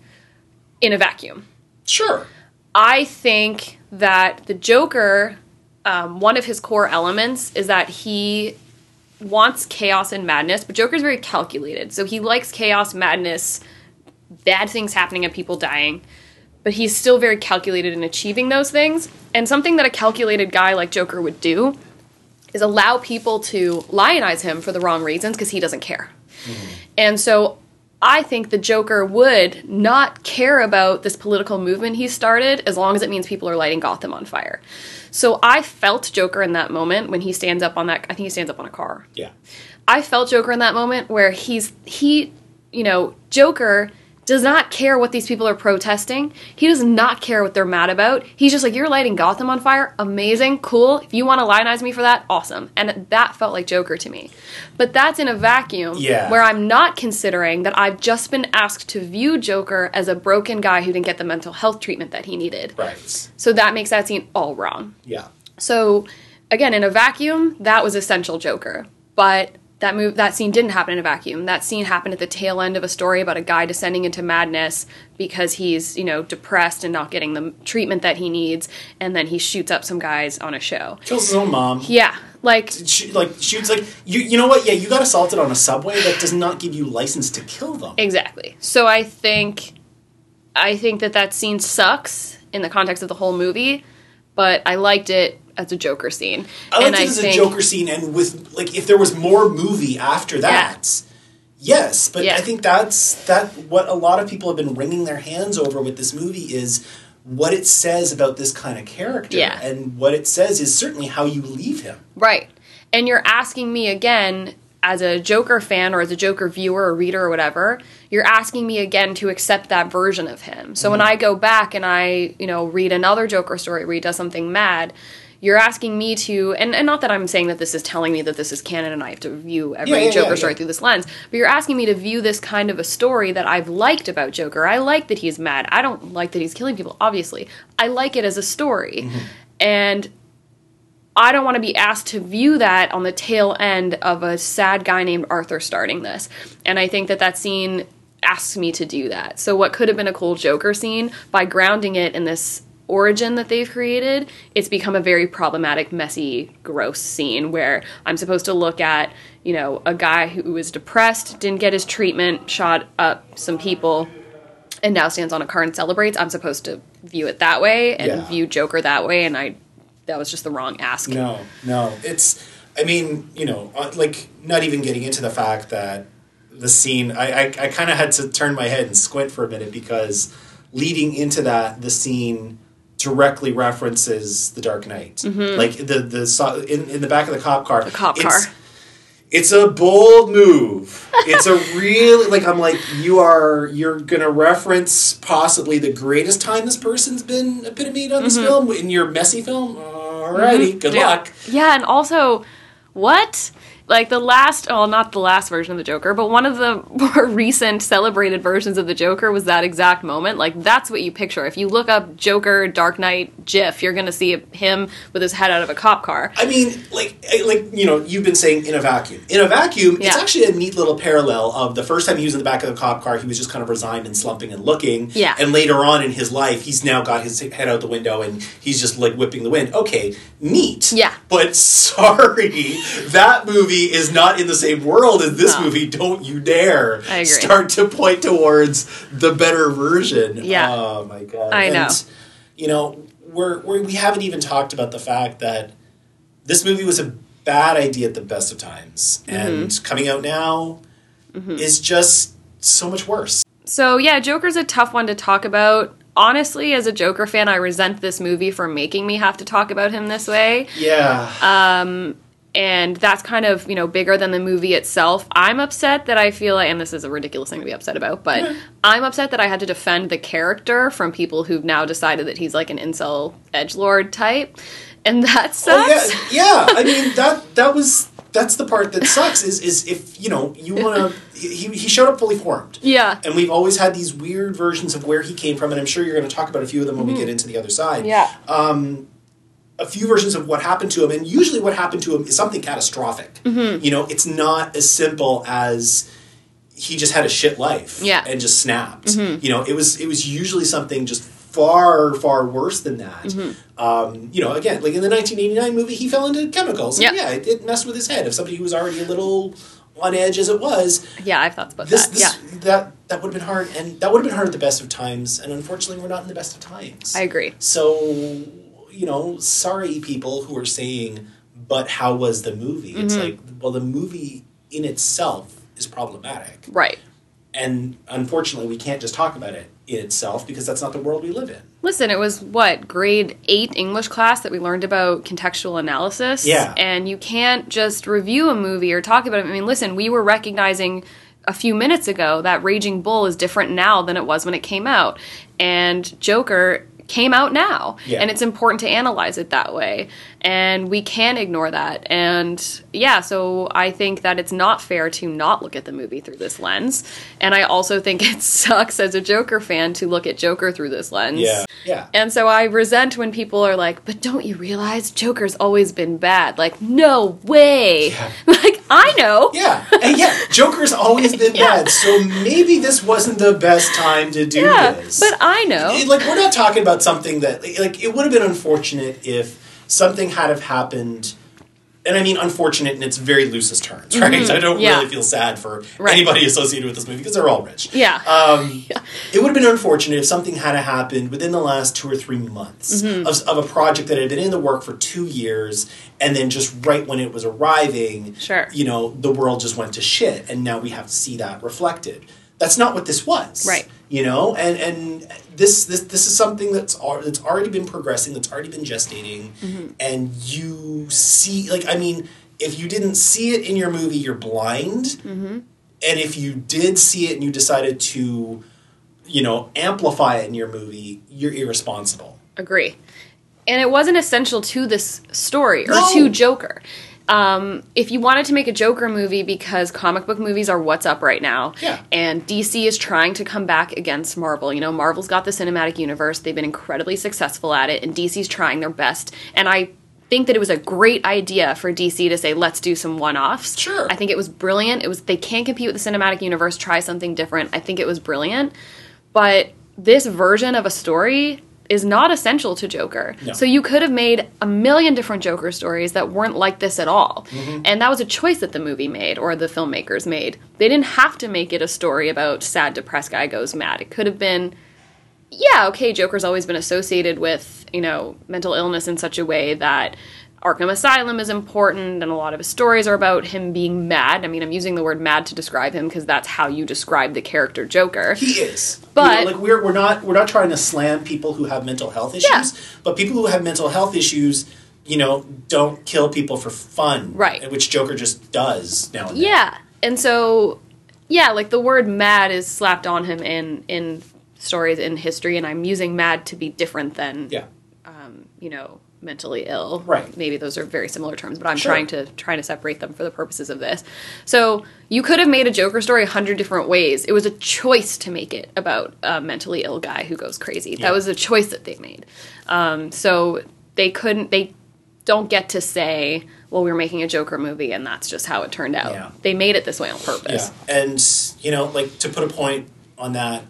in a vacuum. Sure. I think that the Joker, um, one of his core elements is that he wants chaos and madness, but Joker's very calculated. So he likes chaos, madness, bad things happening and people dying, but he's still very calculated in achieving those things. And something that a calculated guy like Joker would do is allow people to lionize him for the wrong reasons because he doesn't care. Mm-hmm. And so I think the Joker would not care about this political movement he started as long as it means people are lighting Gotham on fire. So I felt Joker in that moment when he stands up on that I think he stands up on a car. Yeah. I felt Joker in that moment where he's he, you know, Joker does not care what these people are protesting. He does not care what they're mad about. He's just like, you're lighting Gotham on fire. Amazing, cool. If you want to lionize me for that, awesome. And that felt like Joker to me. But that's in a vacuum Yeah. where I'm not considering that I've just been asked to view Joker as a broken guy who didn't get the mental health treatment that he needed. Right. So that makes that scene all wrong. Yeah. So again, in a vacuum, that was essential Joker. But that move that scene didn't happen in a vacuum. That scene happened at the tail end of a story about a guy descending into madness because he's, you know, depressed and not getting the treatment that he needs, and then he shoots up some guys on a show. Kills his own mom. Yeah. Like Sh- like shoots like you. You know what? Yeah, you got assaulted on a subway. That does not give you license to kill them. Exactly. So I think I think that that scene sucks in the context of the whole movie, but I liked it as a Joker scene. I liked and it I as a Joker scene, and with like if there was more movie after that, Yes, but Yeah. I think that's that what a lot of people have been wringing their hands over with this movie is what it says about this kind of character. Yeah. And what it says is certainly how you leave him. Right. And you're asking me again, as a Joker fan or as a Joker viewer or reader or whatever, you're asking me again to accept that version of him. So Mm-hmm. when I go back and I, you know, read another Joker story where he does something mad, you're asking me to, and, and not that I'm saying that this is telling me that this is canon and I have to view every Yeah, yeah, Joker yeah, story through this lens, but you're asking me to view this kind of a story that I've liked about Joker. I like that he's mad. I don't like that he's killing people, obviously. I like it as a story. Mm-hmm. And I don't want to be asked to view that on the tail end of a sad guy named Arthur starting this. And I think that that scene asks me to do that. So, what could have been a cool Joker scene, by grounding it in this origin that they've created, it's become a very problematic, messy, gross scene where I'm supposed to look at, you know, a guy who was depressed, didn't get his treatment, shot up some people, and now stands on a car and celebrates. I'm supposed to view it that way and Yeah. view Joker that way, and I that was just the wrong ask. No, no. It's, I mean, you know, uh, like, not even getting into the fact that the scene, I, I, I kind of had to turn my head and squint for a minute because leading into that, the scene directly references The Dark Knight. Like, the, the, in, in the back of the cop car. The Mm-hmm. cop it's, car. It's a bold move. It's a really like I'm like you are you're gonna reference possibly the greatest time this person's been epitomed on this film in your messy film. Alrighty, good Mm-hmm. Yeah. luck. Yeah, and also, what? Like the last, well, not the last version of the Joker, but one of the (laughs) more recent celebrated versions of the Joker was that exact moment. Like that's what you picture. If you look up Joker Dark Knight GIF, you're gonna see him with his head out of a cop car. I mean, like, eh, like you know, you've been saying in a vacuum. In a vacuum, it's actually a neat little parallel of the first time he was in the back of the cop car, he was just kind of resigned and slumping and looking. Yeah. And later on in his life, he's now got his head out the window and he's just like whipping the wind. Okay, neat. Yeah. But (laughs) sorry, that movie is not in the same world as this No. movie. Don't you dare start to point towards the better version. Yeah. Oh my god. I know. And, you know, we're, we're we haven't even talked about the fact that this movie was a bad idea at the best of times, Mm-hmm. and coming out now is just so much worse. So yeah, Joker's a tough one to talk about. Honestly, as a Joker fan, I resent this movie for making me have to talk about him this way. Yeah, Uh, and that's kind of you know bigger than the movie itself. I'm upset that I feel like, and this is a ridiculous thing to be upset about, but (laughs) I'm upset that I had to defend the character from people who've now decided that he's like an incel edge lord type, and that oh, sucks. yeah, (laughs) yeah. I mean that that was that's the part that sucks. Is is if you know you want to. He, he showed up fully formed. Yeah. And we've always had these weird versions of where he came from, and I'm sure you're going to talk about a few of them when we get into the other side. Mm-hmm. Yeah. A few versions of what happened to him, and usually what happened to him is something catastrophic. Mm-hmm. You know, it's not as simple as he just had a shit life Yeah. and just snapped. You know, it was it was usually something just far far worse than that. Mm-hmm. Um, you know, again, like in the 1989 movie, he fell into chemicals. And Yeah. yeah, it, it messed with his head. Of somebody who was already a little on edge as it was, yeah, I've thought about this, that. this yeah, that that would have been hard, and that would have been hard at the best of times. And unfortunately, we're not in the best of times. I agree. So, you know, sorry people who are saying, but how was the movie? It's Mm-hmm. like, well, the movie in itself is problematic. Right. And unfortunately, we can't just talk about it in itself because that's not the world we live in. Listen, it was what grade eight English class that we learned about contextual analysis. Yeah. and you can't just review a movie or talk about it. I mean, listen, we were recognizing a few minutes ago that Raging Bull is different now than it was when it came out, and Joker came out now, Yeah. and it's important to analyze it that way. And we can't ignore that. And yeah, so I think that it's not fair to not look at the movie through this lens. And I also think (laughs) it sucks as a Joker fan to look at Joker through this lens. Yeah. Yeah. And so I resent when people are like, but don't you realize Joker's always been bad? Like, no way. (laughs) Like, I know. Yeah, and yeah, Joker's always been (laughs) Yeah. bad, so maybe this wasn't the best time to do Yeah, this. but I know. It- like we're not talking about something that like it would have been unfortunate if something had have happened and I mean unfortunate in its very loosest terms, right? I don't Mm-hmm. Yeah. really feel sad for Right. anybody associated with this movie because they're all rich. Yeah. Um, (laughs) It would have been unfortunate if something had happened within the last two or three months Mm-hmm. of, of a project that had been in the work for two years, and then just right when it was arriving, Sure. you know, the world just went to shit, and now we have to see that reflected. That's not what this was, Right. You know, and and this this this is something that's al- that's already been progressing, that's already been gestating, Mm-hmm. and you see, like, I mean, if you didn't see it in your movie, you're blind, Mm-hmm. and if you did see it and you decided to you know, amplify it in your movie, you're irresponsible. Agree. And it wasn't essential to this story or No. to Joker. Um, if you wanted to make a Joker movie because comic book movies are what's up right now, Yeah. and DC is trying to come back against Marvel. You know, Marvel's got the cinematic universe; they've been incredibly successful at it, and DC's trying their best. And I think that it was a great idea for DC to say, "Let's do some one-offs." Sure. I think it was brilliant. It was they can't compete with the cinematic universe. Try something different. I think it was brilliant, but this version of a story is not essential to Joker. No. So you could have made a million different Joker stories that weren't like this at all. Mm-hmm. And that was a choice that the movie made or the filmmakers made. They didn't have to make it a story about sad depressed guy goes mad. It could have been yeah, okay, Joker's always been associated with, you know, mental illness in such a way that Arkham Asylum is important and a lot of his stories are about him being mad. I mean, I'm using the word mad to describe him because that's how you describe the character Joker. He is, But- you know, like we're we're not we're not trying to slam people who have mental health issues, Yeah. but people who have mental health issues, you know, don't kill people for fun, Right. Which Joker just does now and then. Yeah. And so yeah, like the word mad is slapped on him in in stories in history and I'm using mad to be different than yeah, um, you know, mentally ill. Right. Maybe those are very similar terms, but I'm Sure. trying to trying to separate them for the purposes of this. So you could have made a Joker story a hundred different ways. It was a choice to make it about a mentally ill guy who goes crazy. Yeah. That was a choice that they made. Um, so they couldn't. They don't get to say, "Well, we were making a Joker movie, and that's just how it turned out." Yeah. They made it this way on purpose. yeah. And you know, like to put a point on that,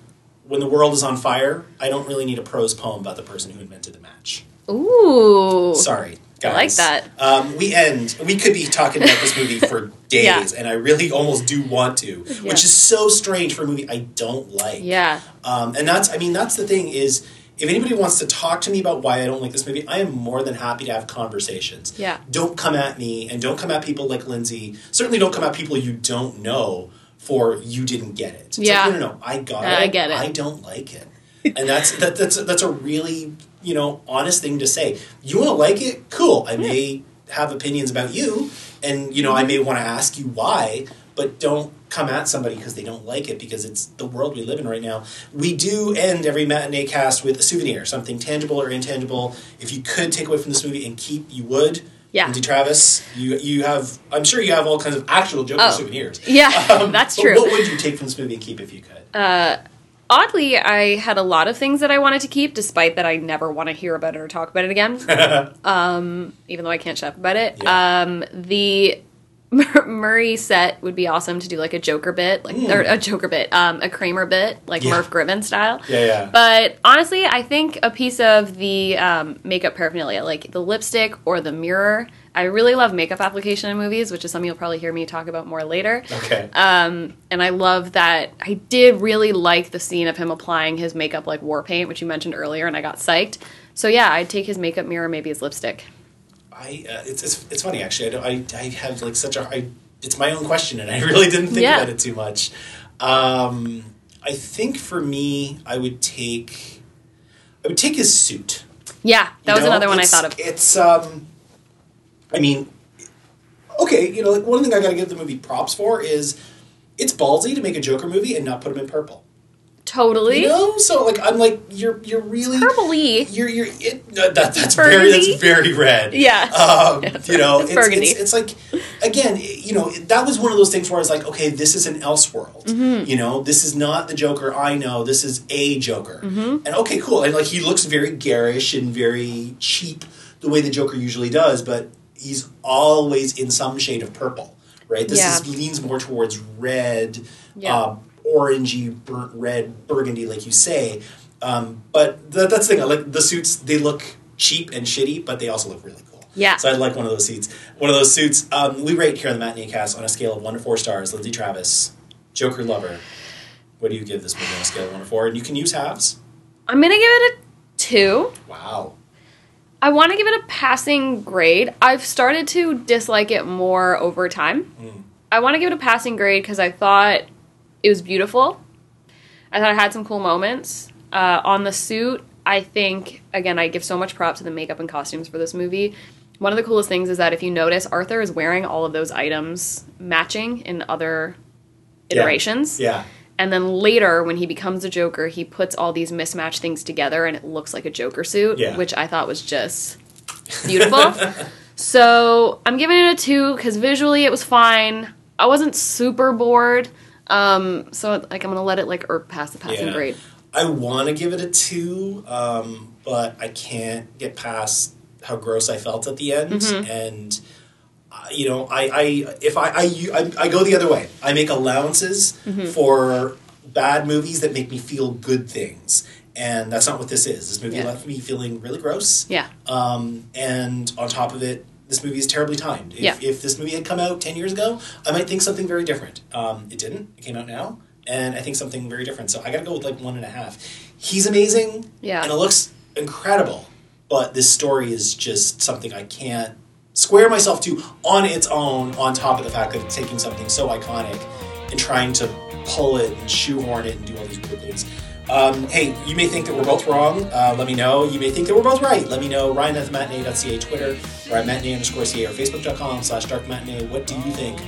when the world is on fire, I don't really need a prose poem about the person who invented the match. Ooh. Sorry, I like guys. that. Um, we end. We could be talking about this movie for (laughs) days, Yeah. and I really almost do want to, Yeah. which is so strange for a movie I don't like. Yeah. Um, and that's, I mean, that's the thing is, if anybody wants to talk to me about why I don't like this movie, I am more than happy to have conversations. Yeah. Don't come at me, and don't come at people like Lindsay. Certainly, don't come at people you don't know for you didn't get it. It's like, Yeah. no, no, no. I got I it. get it. I don't like it, and that's that, that's that's a really you know honest thing to say. You want to like it? Cool. I may have opinions about you, and you know I may want to ask you why, but don't come at somebody because they don't like it because it's the world we live in right now. We do end every matinee cast with a souvenir, something tangible or intangible. If you could take away from this movie and keep, you would. Yeah. Lindsay Traves, you you have. I'm sure you have all kinds of actual Joker Oh. souvenirs. Yeah, (laughs) Um, that's true. What would you take from this movie and keep if you could? Oddly, I had a lot of things that I wanted to keep, despite that I never want to hear about it or talk about it again. (laughs) um, even though I can't shut up about it. Yeah. Um, the Murray set would be awesome to do like a Joker bit, like or a Joker bit, um, a Kramer bit, like Yeah. Merv Griffin style. Yeah, yeah. But honestly, I think a piece of the um, makeup paraphernalia, like the lipstick or the mirror. I really love makeup application in movies, which is something you'll probably hear me talk about more later. Okay. Um, and I love that I did really like the scene of him applying his makeup like war paint, which you mentioned earlier, and I got psyched. So yeah, I'd take his makeup mirror, maybe his lipstick. I uh, it's, it's it's funny actually. I, don't, I I have like such a I, it's my own question and I (laughs) really didn't think Yeah. about it too much. Um, I think for me, I would take I would take his suit. Yeah, that You was know, another one I thought of. It's um, I mean, okay, you know, like one thing I got to give the movie props for is it's ballsy to make a Joker movie and not put him in purple. Totally. You know, so like I'm like you're you're really Purpley. You're you're it, that that's very that's very red. Yeah. Um, (laughs) Yeah, you know, it's it's, it's like again, you know, that was one of those things where I was like, okay, this is an Elseworld. Mm-hmm. You know, this is not the Joker I know. This is a Joker. Mm-hmm. And okay, cool. And like he looks very garish and very cheap, the way the Joker usually does, but he's always in some shade of purple. Right. This Yeah. is, leans more towards red. Yeah. Uh, orangey, burnt red, burgundy, like you say. Um, but th- that's the thing. I like the suits. They look cheap and shitty, but they also look really cool. Yeah. So I'd like one of those seats. One of those suits. Um, we rate here on the Matinee Cast on a scale of one to four stars. Lindsay Traves, Joker lover. What do you give this movie on a scale of one to four? And you can use halves. I'm gonna give it a two. Wow. I want to give it a passing grade. I've started to dislike it more over time. I want to give it a passing grade because I thought it was beautiful. I thought I had some cool moments. Uh, on the suit, I think, again, I give so much props to the makeup and costumes for this movie. One of the coolest things is that if you notice, Arthur is wearing all of those items matching in other Yeah. iterations. Yeah. And then later, when he becomes a Joker, he puts all these mismatched things together and it looks like a Joker suit, Yeah. which I thought was just beautiful. (laughs) so I'm giving it a two because visually it was fine. I wasn't super bored. Um, so like I'm gonna let it like irk past the passing Yeah. grade. I want to give it a two, um, but I can't get past how gross I felt at the end. Mm-hmm. And uh, you know, I, I if I, I I I go the other way. I make allowances Mm-hmm. for bad movies that make me feel good things. And that's not what this is. This movie Yeah. left me feeling really gross. Yeah. Um, and on top of it, this movie is terribly timed. If, Yeah. if this movie had come out 10 years ago, I might think something very different. Um, it didn't. It came out now. And I think something very different. So I gotta go with like one and a half. He's amazing. Yeah. And it looks incredible. But this story is just something I can't square myself to on its own, on top of the fact that it's taking something so iconic and trying to pull it and shoehorn it and do all these weird things. Um, hey, you may think that we're both wrong. Uh, let me know. You may think that we're both right. Let me know. Ryan at the matinee.ca, Twitter, or at matinee underscore ca, or facebook.com slash dark matinee. What do you think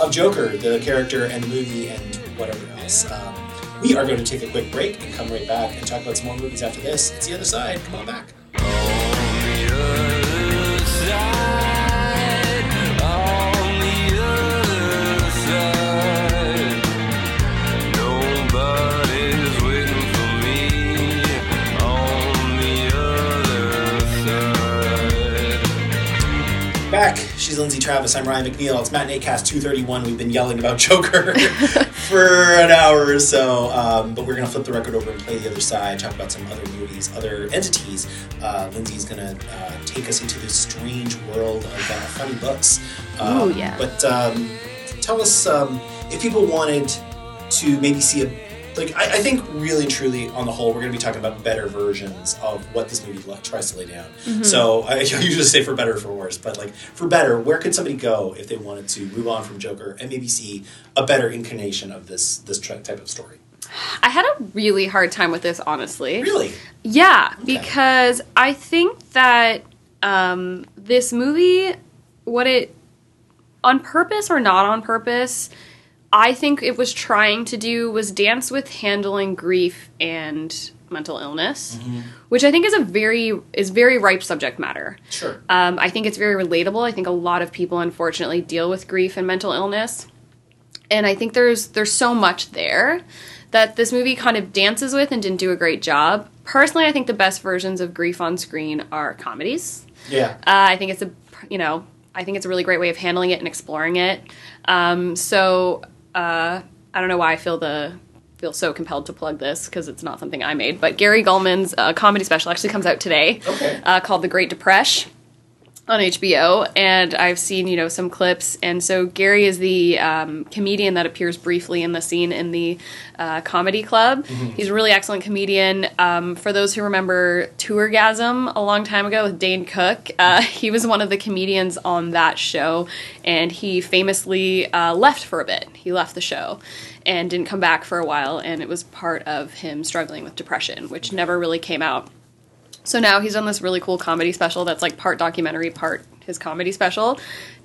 of Joker, the character and the movie, and whatever else? Um, we are going to take a quick break and come right back and talk about some more movies after this. It's the other side. Come on back. She's Lindsay Traves. I'm Ryan McNeil. It's Matinee Cast 231. We've been yelling about Joker (laughs) for an hour or so, um, but we're going to flip the record over and play the other side, talk about some other movies, other entities. Uh, Lindsay's going to uh, take us into this strange world of uh, funny books. Um, Ooh, yeah. But um, tell us um, if people wanted to maybe see a like I, I think really truly on the whole we're going to be talking about better versions of what this movie tries to lay down Mm-hmm. so I, (laughs) I usually say for better or for worse but like for better where could somebody go if they wanted to move on from joker and maybe see a better incarnation of this this type of story I had a really hard time with this, honestly. really Yeah, because I think that um, this movie, what it, on purpose or not on purpose, I think it was trying to do was dance with handling grief and mental illness, which I think is a very is very ripe subject matter. sure Um, I think it's very relatable. I think a lot of people unfortunately deal with grief and mental illness, and I think there's there's so much there that this movie kind of dances with and didn't do a great job. Personally, I think the best versions of grief on screen are comedies. yeah Uh, I think it's a you know I think it's a really great way of handling it and exploring it. Um, so uh, I don't know why I feel the feel so compelled to plug this because it's not something I made. But Gary Gulman's uh, comedy special actually comes out today, Okay. uh, called The Great Depression on HBO, and I've seen you know some clips. And so Gary is the um, comedian that appears briefly in the scene in the uh, comedy club. He's a really excellent comedian. Um, for those who remember Tourgasm a long time ago with Dane Cook, uh, (laughs) he was one of the comedians on that show, and he famously uh, left for a bit. He left the show and didn't come back for a while, and it was part of him struggling with depression, which never really came out. So now he's done this really cool comedy special that's like part documentary, part his comedy special,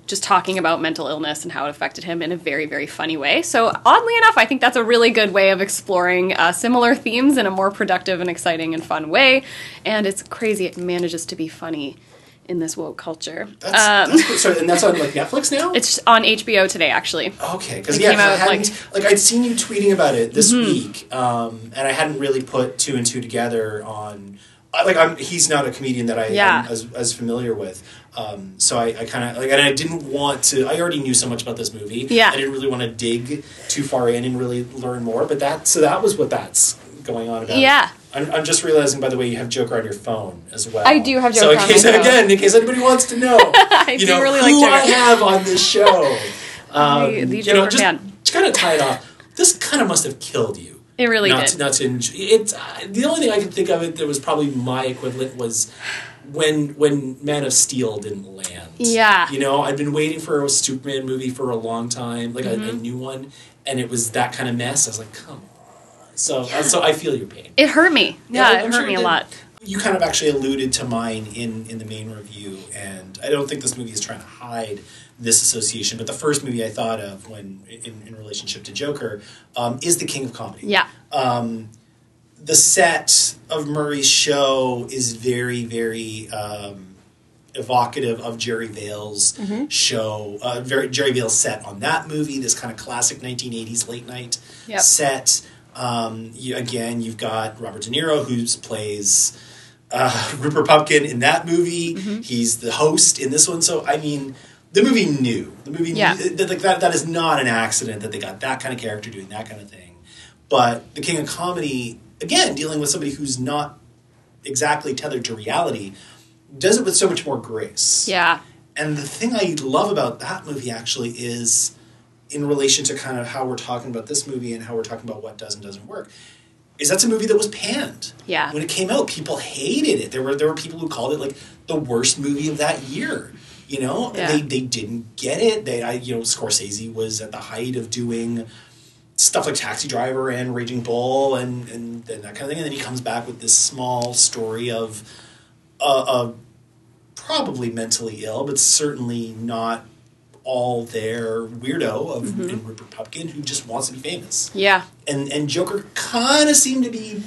just talking about mental illness and how it affected him in a very, very funny way. So, oddly enough, I think that's a really good way of exploring uh, similar themes in a more productive and exciting and fun way. And it's crazy it manages to be funny in this woke culture. that's, that's good. So, and that's on like (laughs) netflix now Um, It's on HBO today, actually. Okay, because yeah, I hadn't, like- like, I'd seen you tweeting about it this Mm-hmm. week, um, and I hadn't really put two and two together on. Like I'm, he's not a comedian that I Yeah. am as, as familiar with, um, so I, I kind of like, and I didn't want to. I already knew so much about this movie. Yeah. I didn't really want to dig too far in and really learn more. But that, so that was what that's going on about. Yeah. I'm, I'm just realizing, by the way, you have Joker on your phone as well. I do have Joker. So Joker in on my case, again, in case anybody wants to know, (laughs) I you know really who like I have on this show. (laughs) Um, The- the you know, Joker just, to kind of tie it off. This kind of must have killed you. It really not did. Not to enjoy, it's uh, the only thing I can think of it that was probably my equivalent was when when Man of Steel didn't land. Yeah. you know, I'd been waiting for a Superman movie for a long time, like a, a Mm-hmm. new one, and it was that kind of mess. I was like, come on. So uh, so I feel your pain. It hurt me. Yeah, I'm it hurt sure me a lot. You kind of actually alluded to mine in in the main review, and I don't think this movie is trying to hide this association. But the first movie I thought of when in, in relationship to Joker um, is The King of Comedy. Yeah. The set of Murray's show is very very. Um, evocative of Jerry Vale's Mm-hmm. show, uh, very, Jerry Vale's set on that movie, this kind of classic 1980s late night Yep. set. Um, you, again, you've got Robert De Niro, who plays uh, Rupert Pupkin in that movie. Mm-hmm. He's the host in this one. So, I mean, the movie knew. The movie Yeah. knew, that, like, that, that is not an accident that they got that kind of character doing that kind of thing. But The King of Comedy, again, dealing with somebody who's not exactly tethered to reality, does it with so much more grace. Yeah. And the thing I love about that movie actually is in relation to kind of how we're talking about this movie and how we're talking about what does and doesn't work. Is that's a movie that was panned. Yeah. When it came out, people hated it. There were there were people who called it like the worst movie of that year. You know, Yeah. they they didn't get it. They I you know Scorsese was at the height of doing stuff like Taxi Driver and Raging Bull and and, and that kind of thing. And then he comes back with this small story of a, a probably mentally ill, but certainly not all there weirdo of mm-hmm. in Rupert Pupkin who just wants to be famous. Yeah. And and Joker kind of seemed to be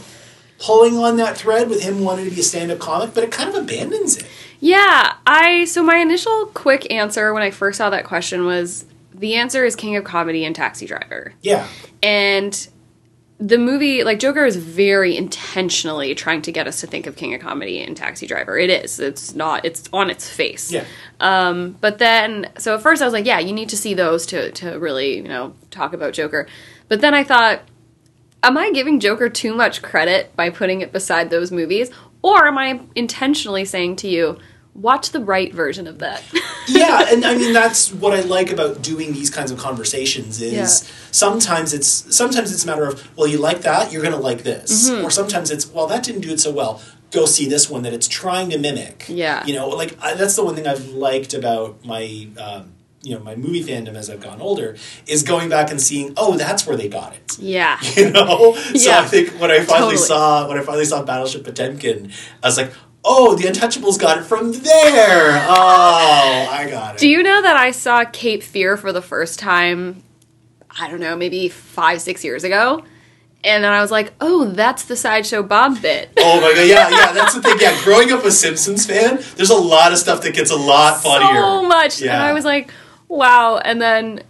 pulling on that thread with him wanting to be a stand-up comic, but it kind of abandons it. Yeah, I so my initial quick answer when I first saw that question was the answer is King of Comedy and Taxi Driver. Yeah. And the movie, like Joker, is very intentionally trying to get us to think of King of Comedy and Taxi Driver. It is. It's not. It's on its face. Yeah. Um But then, so at first I was like, yeah, you need to see those to to really you know talk about Joker. But then I thought, am I giving Joker too much credit by putting it beside those movies, or am I intentionally saying to you, watch the right version of that? (laughs) yeah, and I mean that's what I like about doing these kinds of conversations is Yeah. sometimes it's sometimes it's a matter of well you like that you're gonna like this Mm-hmm. or sometimes it's well that didn't do it so well go see this one that it's trying to mimic Yeah. you know like I, that's the one thing I've liked about my um, you know my movie fandom as I've gotten older is going back and seeing oh that's where they got it yeah. (laughs) you know so Yeah. I think when I finally Totally. saw when I finally saw Battleship Potemkin I was like oh the Untouchables got it from there oh I got it Do you know that I saw Cape Fear for the first time? I don't know, maybe five, six years ago. And then I was like, oh, that's the Sideshow Bob bit. Oh my god, yeah, yeah, that's the thing. (laughs) Yeah, growing up a Simpsons fan, there's a lot of stuff that gets a lot funnier. so much. And Yeah. I was like, wow. And then,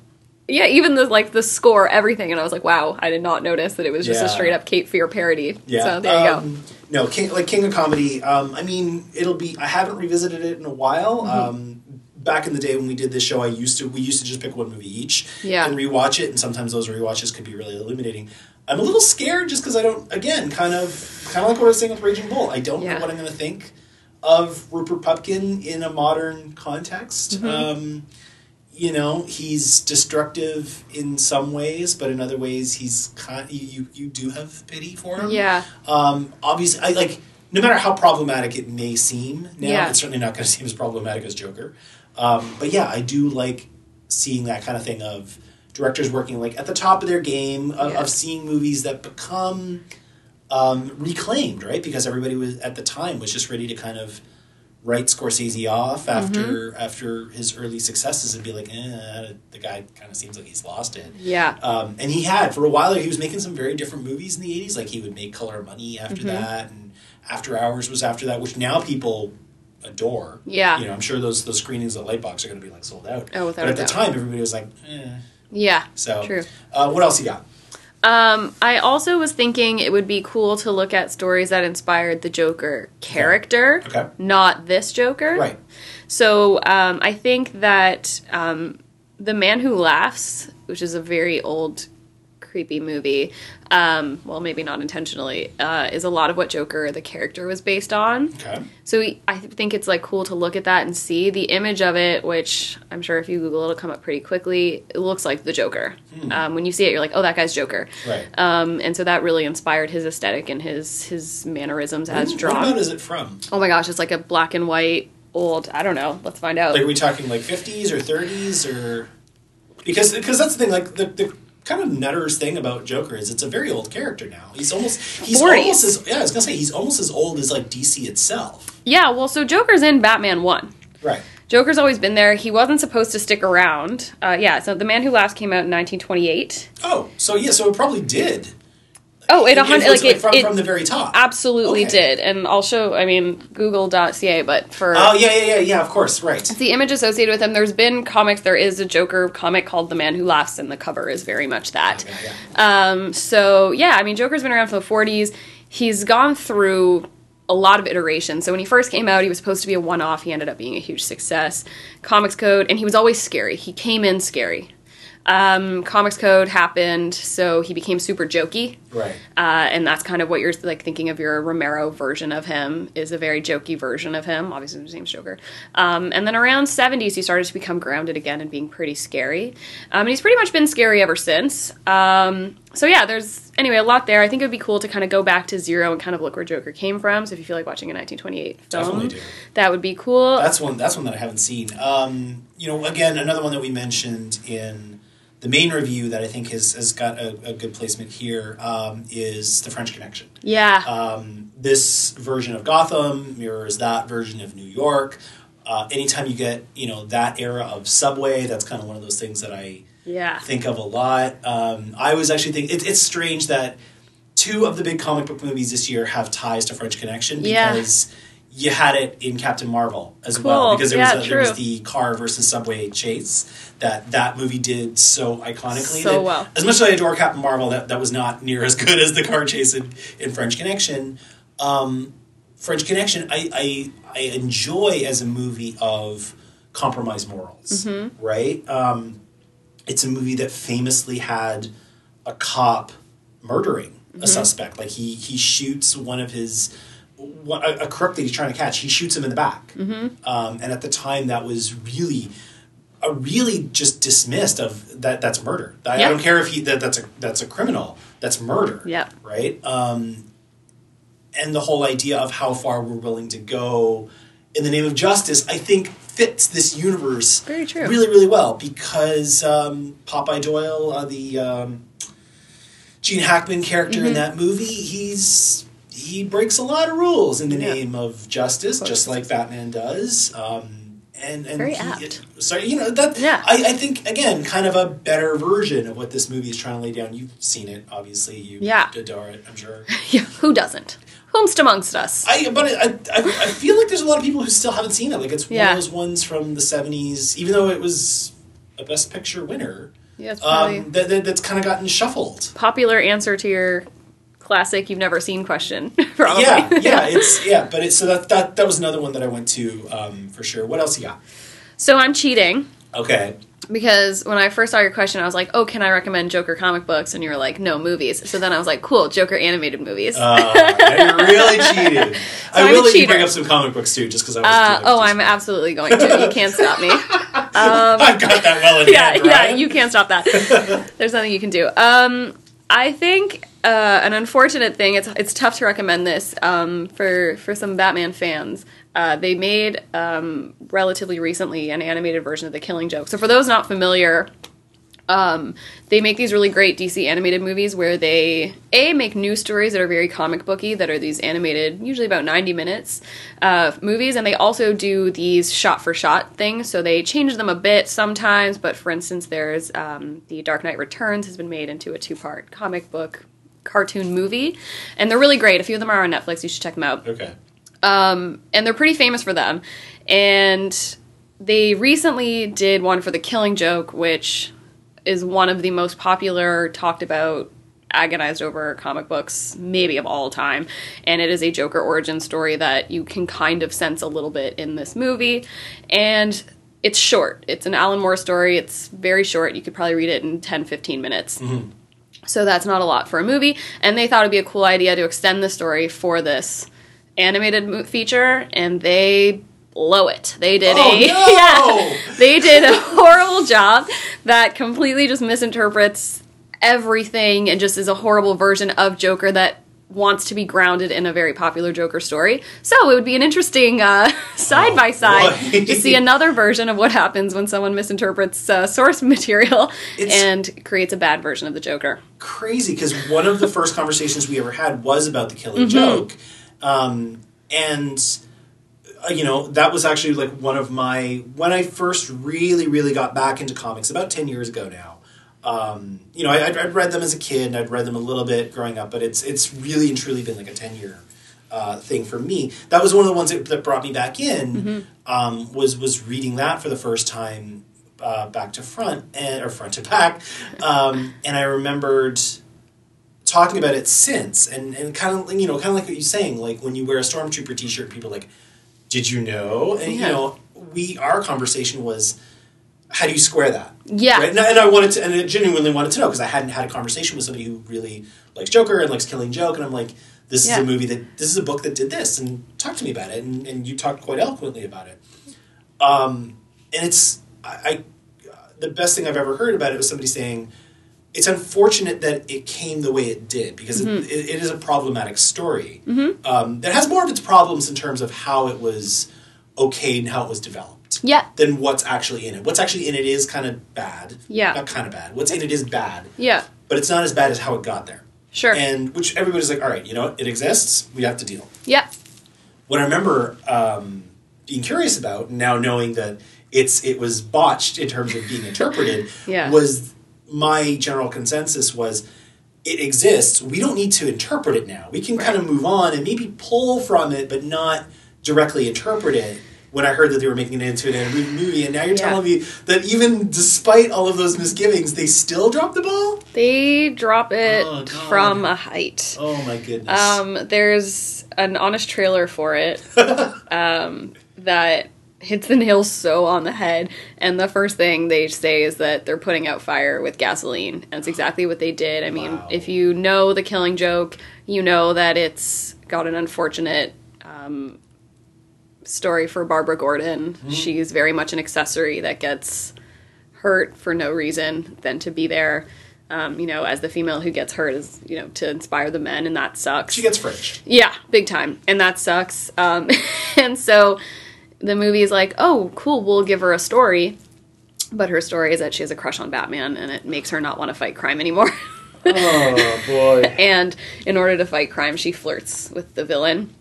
yeah, even the like the score, everything. And I was like, wow, I did not notice that it was just Yeah. a straight up Cape Fear parody. Yeah. So there you go. Um, No, King, like King of Comedy. Um, I mean, it'll be. I haven't revisited it in a while. Mm-hmm. Um, back in the day when we did this show, I used to. We used to just pick one movie each Yeah. and rewatch it, and sometimes those rewatches could be really illuminating. I'm a little scared just because I don't. Again, kind of, kind of like what I was saying with Raging Bull. I don't Yeah. know what I'm going to think of Rupert Pupkin in a modern context. Mm-hmm. Um, you know, he's destructive in some ways, but in other ways, he's kind. You you, you do have pity for him. Yeah. Um, obviously, I like no matter how problematic it may seem now, Yeah. it's certainly not going (laughs) to seem as problematic as Joker. Um, but yeah, I do like seeing that kind of thing of directors working like at the top of their game of, Yeah. of seeing movies that become um, reclaimed, right? Because everybody was at the time was just ready to kind of write Scorsese off after Mm-hmm. after his early successes and be like, eh, the guy kind of seems like he's lost it. Yeah. Um, and he had for a while there. He was making some very different movies in the '80s. Like he would make Color of Money after Mm-hmm. that, and After Hours was after that, which now people adore. Yeah. you know, I'm sure those those screenings at Lightbox are going to be like sold out. Oh, without but at the time, everybody was like, eh. Yeah. So, True. Uh, what else you got? Um, I also was thinking it would be cool to look at stories that inspired the Joker character, Okay. not this Joker. Right. So um, I think that um, the Man Who Laughs, which is a very old creepy movie. Um, well, maybe not intentionally. Uh, is a lot of what Joker the character was based on. Okay. So we- I think it's like cool to look at that and see the image of it, which I'm sure if you Google it'll come up pretty quickly. It looks like the Joker. Um, when you see it, you're like, oh, that guy's Joker. Right. Um, and so that really inspired his aesthetic and his his mannerisms as What drawn. about is it from? oh my gosh, it's like a black and white old. I don't know. Let's find out. Like, are we talking like 50s or 30s or because because that's the thing. Like the, the kind of nutters thing about Joker is it's a very old character now. He's almost he's 40s. almost as yeah. I was gonna say he's almost as old as like DC itself. yeah. Well, so Joker's in Batman One. Right. Joker's always been there. He wasn't supposed to stick around. Uh, yeah. So The Man Who Laughs came out in 1928. Oh, so yeah, so it probably did. Oh, it hundred like it, from, it from the very top. absolutely Okay. did. And I'll show. I mean, Google.ca, but for Oh yeah, yeah, yeah, yeah. Of course, right. the image associated with him, there's been comics. There is a Joker comic called The Man Who Laughs, and the cover is very much that. Yeah, yeah. Um, so yeah, I mean, Joker's been around for the 40s. He's gone through a lot of iterations. So when he first came out, he was supposed to be a one-off. He ended up being a huge success. Comics Code, and he was always scary. He came in scary. Um, Comics Code happened, so he became super jokey. Right. Uh, and that's kind of what you're like thinking of your Romero version of him is a very jokey version of him. Obviously, his name's Joker. Um, and then around 70s, he started to become grounded again and being pretty scary. Um, and he's pretty much been scary ever since. Um, so yeah, there's anyway a lot there. I think it would be cool to kind of go back to zero and kind of look where Joker came from. So if you feel like watching a 1928 film, that would be cool. That's one. That's one that I haven't seen. Um, you know, again, another one that we mentioned in the main review that I think has has got a, a good placement here um, is the French Connection. yeah, Um, this version of Gotham mirrors that version of New York. Uh, anytime you get you know that era of subway, that's kind of one of those things that I yeah, think of a lot. Um, I was actually thinking it, it's strange that two of the big comic book movies this year have ties to French Connection Yeah. You had it in Captain Marvel as Cool. well because there Yeah, was a, there was the car versus subway chase that that movie did so iconically. So that well. As much as I adore Captain Marvel, that, that was not near as good as the car chase in, in French Connection. Um, French Connection, I, I I enjoy as a movie of compromised morals, Mm-hmm. right? Um, it's a movie that famously had a cop murdering Mm-hmm. a suspect. Like he he shoots one of his a, a crook that he's trying to catch. He shoots him in the back, Mm-hmm. um, and at the time that was really. A really just dismissed of that. That's murder. I, Yeah. I don't care if he that, that's a that's a criminal. That's murder. Yeah. Right. Um, and the whole idea of how far we're willing to go in the name of justice, I think fits this universe Very true. really, really well because um, Popeye Doyle, uh, the um, Gene Hackman character Mm-hmm. in that movie, he's he breaks a lot of rules in the Yeah. name of justice, just like Batman does. Um, and and Very he, apt. so you know that Yeah. I, I think again kind of a better version of what this movie is trying to lay down. You've seen it, obviously. You Yeah. adore it, I'm sure. (laughs) yeah. Who doesn't? Whomst amongst us? I but I, I I feel like there's a lot of people who still haven't seen it. Like it's one of those ones from the '70s, even though it was a Best Picture winner. yeah, Um, that, that that's kind of gotten shuffled. popular answer to your classic you've never seen question. (laughs) probably. Yeah, yeah, it's yeah, but it's so that that that was another one that I went to um, for sure. What else you got? So I'm cheating Okay, because when I first saw your question, I was like, "Oh, can I recommend Joker comic books?" And you were like, "No, movies." So then I was like, "Cool, Joker animated movies." uh, you really (laughs) cheated. I I'm a will let you bring up some comic books too, just because I was. Uh, oh. I'm absolutely going to. You can't stop me. (laughs) I've got that well in yeah, hand, yeah, Ryan. you can't stop that. There's nothing you can do. Um, I think uh, an unfortunate thing. It's it's tough to recommend this um, for for some Batman fans. Uh, they made um, relatively recently an animated version of The Killing Joke. So for those not familiar, um, they make these really great DC animated movies where they a make new stories that are very comic booky that are these animated, usually about ninety minutes uh, movies, and they also do these shot for shot things. So they change them a bit sometimes, but for instance, there's um, the Dark Knight Returns has been made into a two part comic book cartoon movie, and they're really great. A few of them are on Netflix. You should check them out Okay. Um, and they're pretty famous for them. And they recently did one for The Killing Joke, which is one of the most popular, talked about, agonized over comic books, maybe of all time. And it is a Joker origin story that you can kind of sense a little bit in this movie. And it's short. It's an Alan Moore story. It's very short. You could probably read it in 10, 15 minutes. Mm-hmm. So that's not a lot for a movie. And they thought it'd be a cool idea to extend the story for this animated feature, and they blow it. They did Oh, a (laughs) no! yeah, they did a horrible job that completely just misinterprets everything and just is a horrible version of Joker that wants to be grounded in a very popular Joker story. So it would be an interesting uh, (laughs) side by side Oh, to see another version of what happens when someone misinterprets uh, source (laughs) material It's- and creates a bad version of the Joker. crazy because one of the first conversations we ever had was about the killing Mm-hmm. joke um, and uh, you know that was actually like one of my when i first really really got back into comics about 10 years ago now um, you know I, I'd, I'd read them as a kid. And i'd read them a little bit growing up but it's it's really and truly been like a 10 year uh, thing for me. That was one of the ones that, that brought me back in Mm-hmm. um, was was reading that for the first time uh, back to front and or front to back. Um, and i remembered talking about it since and, and kind of you know kind of like what you're saying like when you wear a stormtrooper t-shirt people are like did you know? And you know we our conversation was how do you square that Yeah. right? and, I, and I wanted to and I genuinely wanted to know because I hadn't had a conversation with somebody who really likes Joker and likes Killing Joke and I'm like this is a movie that this is a book that did this and talk to me about it and, and you talked quite eloquently about it um, and it's I, I the best thing I've ever heard about it was somebody saying it's unfortunate that it came the way it did because Mm-hmm. it, it, it is a problematic story um, that has more of its problems in terms of how it was okayed and how it was developed Yeah. than what's actually in it. What's actually in it is kind of bad. Yeah. Not kind of bad. What's in it is bad, Yeah. but it's not as bad as how it got there. Sure. And which everybody's like, all right, you know? It exists. We have to deal. yeah. What I remember um, being curious about now, knowing that it's it was botched in terms of being interpreted, (laughs) Yeah. was my general consensus was it exists. We don't need to interpret it now. We can kind of move on and maybe pull from it, but not directly interpret it. When I heard that they were making it into an animated movie, and now you're Yeah. telling me that even despite all of those misgivings, they still dropped the ball. They drop it Oh, from a height. Oh my goodness! Um, there's an honest trailer for it (laughs) um, that hits the nail so on the head. And the first thing they say is that they're putting out fire with gasoline. And it's exactly what they did. I mean, Wow. if you know the killing joke, you know that it's got an unfortunate um, story for Barbara Gordon. She's very much an accessory that gets hurt for no reason than to be there. Um, you know, as the female who gets hurt is, you know, to inspire the men, and that sucks. she gets fridged. Yeah, big time. And that sucks. Um, (laughs) and so the movie is like, oh, cool, we'll give her a story. But her story is that she has a crush on Batman and it makes her not want to fight crime anymore. Oh boy! (laughs) and in order to fight crime, she flirts with the villain.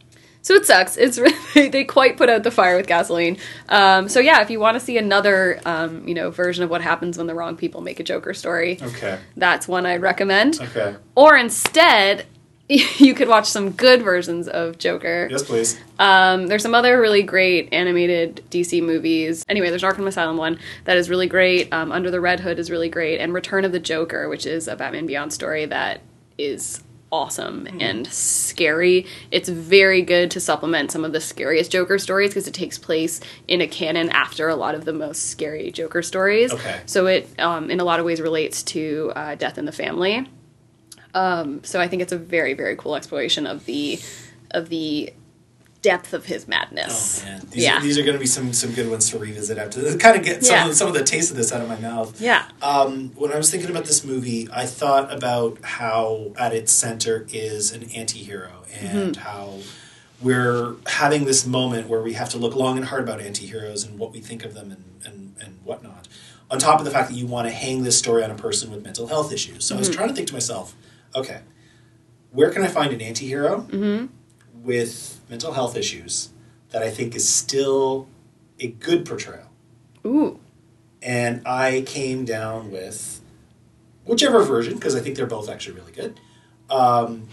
So it sucks. It's (laughs) really, they quite put out the fire with gasoline. Um, so yeah, if you want to see another, um, you know, version of what happens when the wrong people make a Joker story, Okay. that's one I'd recommend. Okay. Or instead, (laughs) you could watch some good versions of Joker. Yes, please. Um, there's some other really great animated DC movies. Anyway, there's Arkham Asylum one that is really great. Um, Under the Red Hood is really great, and Return of the Joker, which is a Batman Beyond story that is awesome and scary. It's very good to supplement some of the scariest Joker stories because it takes place in a canon after a lot of the most scary Joker stories. Okay. So it, um, in a lot of ways, relates to uh, Death in the Family. Um, so I think it's a very, very cool exploration of the of the depth of his madness. Oh man, these yeah. are, these are going to be some some good ones to revisit after. Kind of get some Yeah. of, some of the taste of this out of my mouth. yeah. Um, when I was thinking about this movie, I thought about how at its center is an anti-hero and Mm-hmm. how we're having this moment where we have to look long and hard about anti-heroes and what we think of them and, and, and whatnot. On top of the fact that you want to hang this story on a person with mental health issues. So I Mm-hmm. was trying to think to myself, okay, where can I find an anti-hero Mm-hmm. with mental health issues that I think is still a good portrayal? Ooh. and I came down with whichever version because I think they're both actually really good. Um,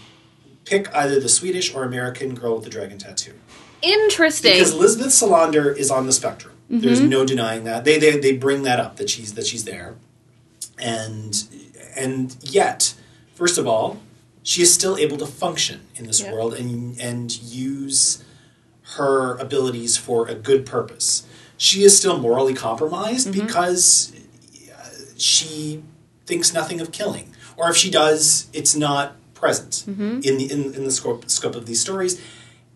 pick either the Swedish or American girl with the dragon tattoo Interesting. because Elizabeth Salander is on the spectrum. There's no denying that. They, they they bring that up that she's that she's there, and and yet, first of all, she is still able to function in this Yeah. world and and use her abilities for a good purpose. She is still morally compromised because uh, she thinks nothing of killing, or if she does, it's not present Mm-hmm. in the in, in the scope scope of these stories.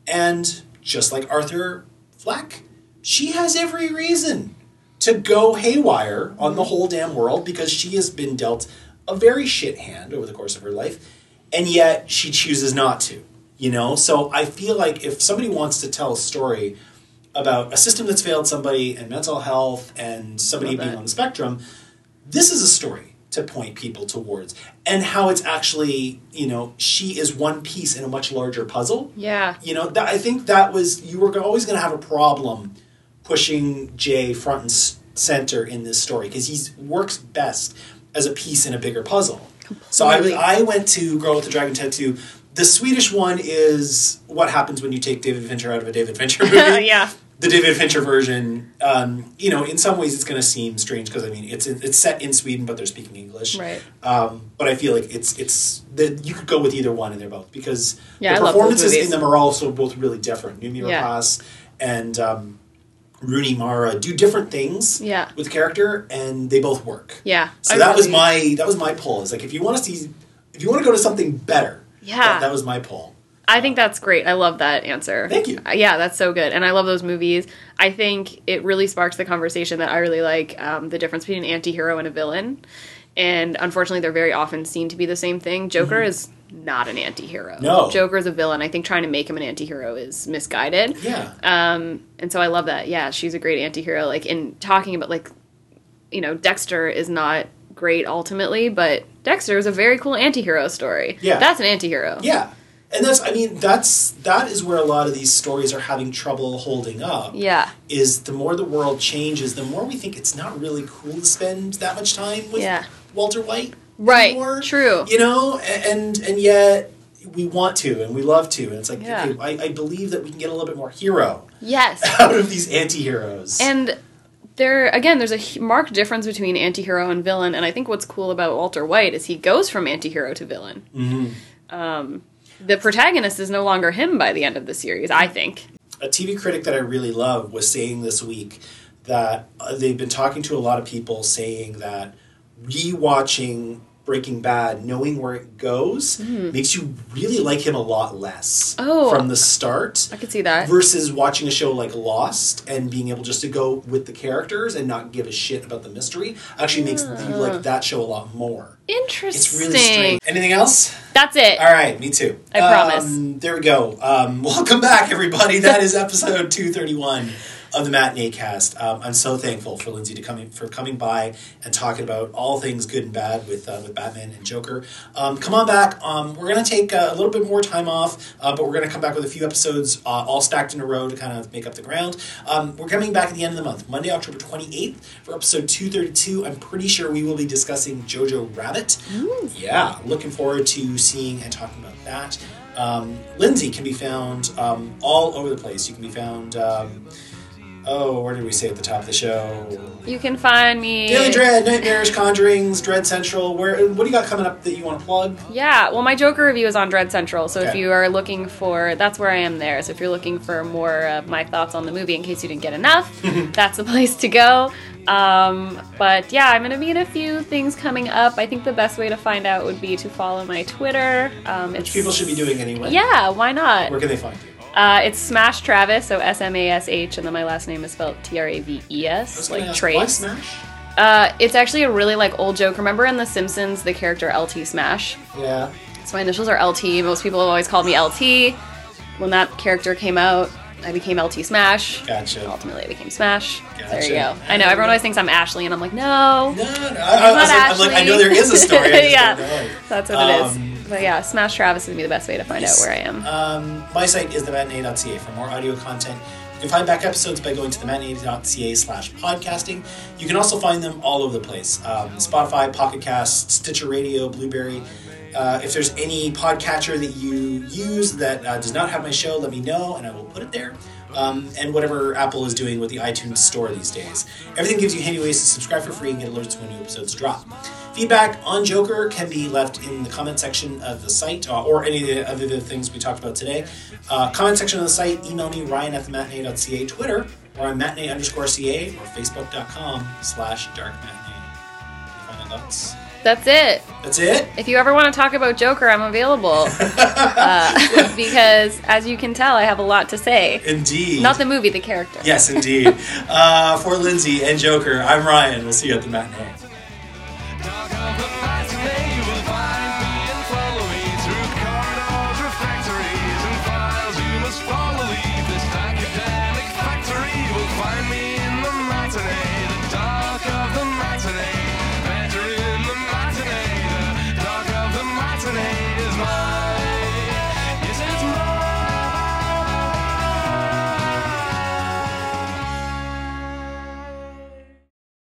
And just like Arthur Fleck, she has every reason to go haywire on the whole damn world because she has been dealt a very shit hand over the course of her life, and yet she chooses not to. You know, so I feel like if somebody wants to tell a story about a system that's failed somebody and mental health and somebody being on the spectrum, this is a story to point people towards and how it's actually, you know, she is one piece in a much larger puzzle. Yeah. You know, that, I think that was you were always going to have a problem pushing Jay front and center in this story because he works best as a piece in a bigger puzzle. So I I went to Girl with the Dragon Tattoo. The Swedish one is what happens when you take David Fincher out of a David Fincher (laughs) movie yeah. the David Fincher version, um, you know, in some ways it's going to seem strange because I mean it's it's set in Sweden, but they're speaking English. Right. Um, but I feel like it's it's that you could go with either one, and they're both because Yeah, the I performances in them are also both really different. Noomi Yeah. Rapace and um, Rooney Mara do different things. Yeah. With character, and they both work. Yeah. So I that was my that was my pull. Is like if you want to see if you want to go to something better. Yeah. That, that was my pull. I think that's great. I love that answer. Thank you. Uh, Yeah, that's so good. And I love those movies. I think it really sparks the conversation that I really like um, the difference between an anti hero and a villain. And unfortunately, they're very often seen to be the same thing. Joker is not an anti hero. Mm-hmm. No. Joker is a villain. I think trying to make him an anti hero is misguided. Yeah. Um, and so I love that. Yeah, she's a great anti hero. Like, in talking about, like, you know, Dexter is not great ultimately, but Dexter is a very cool anti hero story. Yeah. That's an anti hero. Yeah. And that's I mean, that's that is where a lot of these stories are having trouble holding up. Yeah. Is the more the world changes, the more we think it's not really cool to spend that much time with Yeah. Walter White. Right. anymore. True. You know, and and yet we want to and we love to. And it's like, Yeah. okay, I, I believe that we can get a little bit more hero Yes. (laughs) out of these anti heroes. And there again, there's a marked difference between anti-hero and villain, and I think what's cool about Walter White is he goes from anti-hero to villain. Mm-hmm. Um, the protagonist is no longer him by the end of the series. I think. a TV critic that I really love was saying this week that uh, they've been talking to a lot of people saying that rewatching Breaking Bad, knowing where it goes, makes you really like him a lot less. Oh. from the start I could see that. versus watching a show like Lost and being able just to go with the characters and not give a shit about the mystery actually makes you Ah. like that show a lot more. Interesting. It's really strange. Anything else? That's it. All right, me too. I promise. Um, there we go. Um, (laughs) welcome back, everybody. That is episode two thirty one of the Matineecast. Um, I'm so thankful for Lindsay to coming for coming by and talking about all things good and bad with uh, with Batman and Joker. Um, come on back. Um, we're gonna take uh, a little bit more time off, uh, but we're gonna come back with a few episodes uh, all stacked in a row to kind of make up the ground. Um, we're coming back at the end of the month, Monday, October twenty eighth, for episode two thirty two. I'm pretty sure we will be discussing Jojo Rabbit. Yeah, looking forward to seeing and talking about that. Um, Lindsay can be found um, all over the place. You can be found. Um, oh, where did we say at the top of the show? You can find me. Daily Dread, Nightmares, Conjurings, Dread Central. Where? What do you got coming up that you want to plug? Yeah, well, my Joker review is on Dread Central, so if you are looking for, that's where I am there. So if you're looking for more of my thoughts on the movie, in case you didn't get enough, (laughs) that's the place to go. Um, but yeah, I'm gonna be in a few things coming up. I think the best way to find out would be to follow my Twitter. Um, Which people should be doing anyway. Yeah, why not? Where can they find you? Uh, it's Smash Traves, so S M A S H, and then my last name is spelled T R A V E S, like ask, Trace. Uh, it's actually a really like old joke. Remember in The Simpsons, the character LT Smash? Yeah. So my initials are LT. Most people have always called me LT. When that character came out, I became LT Smash. Gotcha. Ultimately, I became Smash. Gotcha. There you go. I know everyone always thinks I'm Ashley, and I'm like, no, No, no. I, I, was like, I'm like, I know there is a story. (laughs) Yeah. that's what it Um, is. But yeah, Smash Traves would be the best way to find Nice. out where I am. Um, my site is thematinee.ca for more audio content. You can find back episodes by going to thematinee.ca slash podcasting. You can also find them all over the place. Um, Spotify, Pocket Cast, Stitcher Radio, Blubrry. Uh, if there's any podcatcher that you use that uh, does not have my show, let me know and I will put it there. Um, and whatever Apple is doing with the iTunes store these days. Everything gives you handy ways to subscribe for free and get alerts when new episodes drop. Feedback on Joker can be left in the comment section of the site uh, or any of the other things we talked about today. Uh, comment section of the site, email me, ryan at thematinee.ca, Twitter, or on matinee underscore ca, or facebook.com slash dark matinee. Final thoughts? That's it. That's it. If you ever want to talk about Joker, I'm available. (laughs) uh, because, as you can tell, I have a lot to say. Indeed. Not the movie, the character. Yes, indeed. uh, for Lindsay and Joker, I'm Ryan. We'll see you at the matinee. 長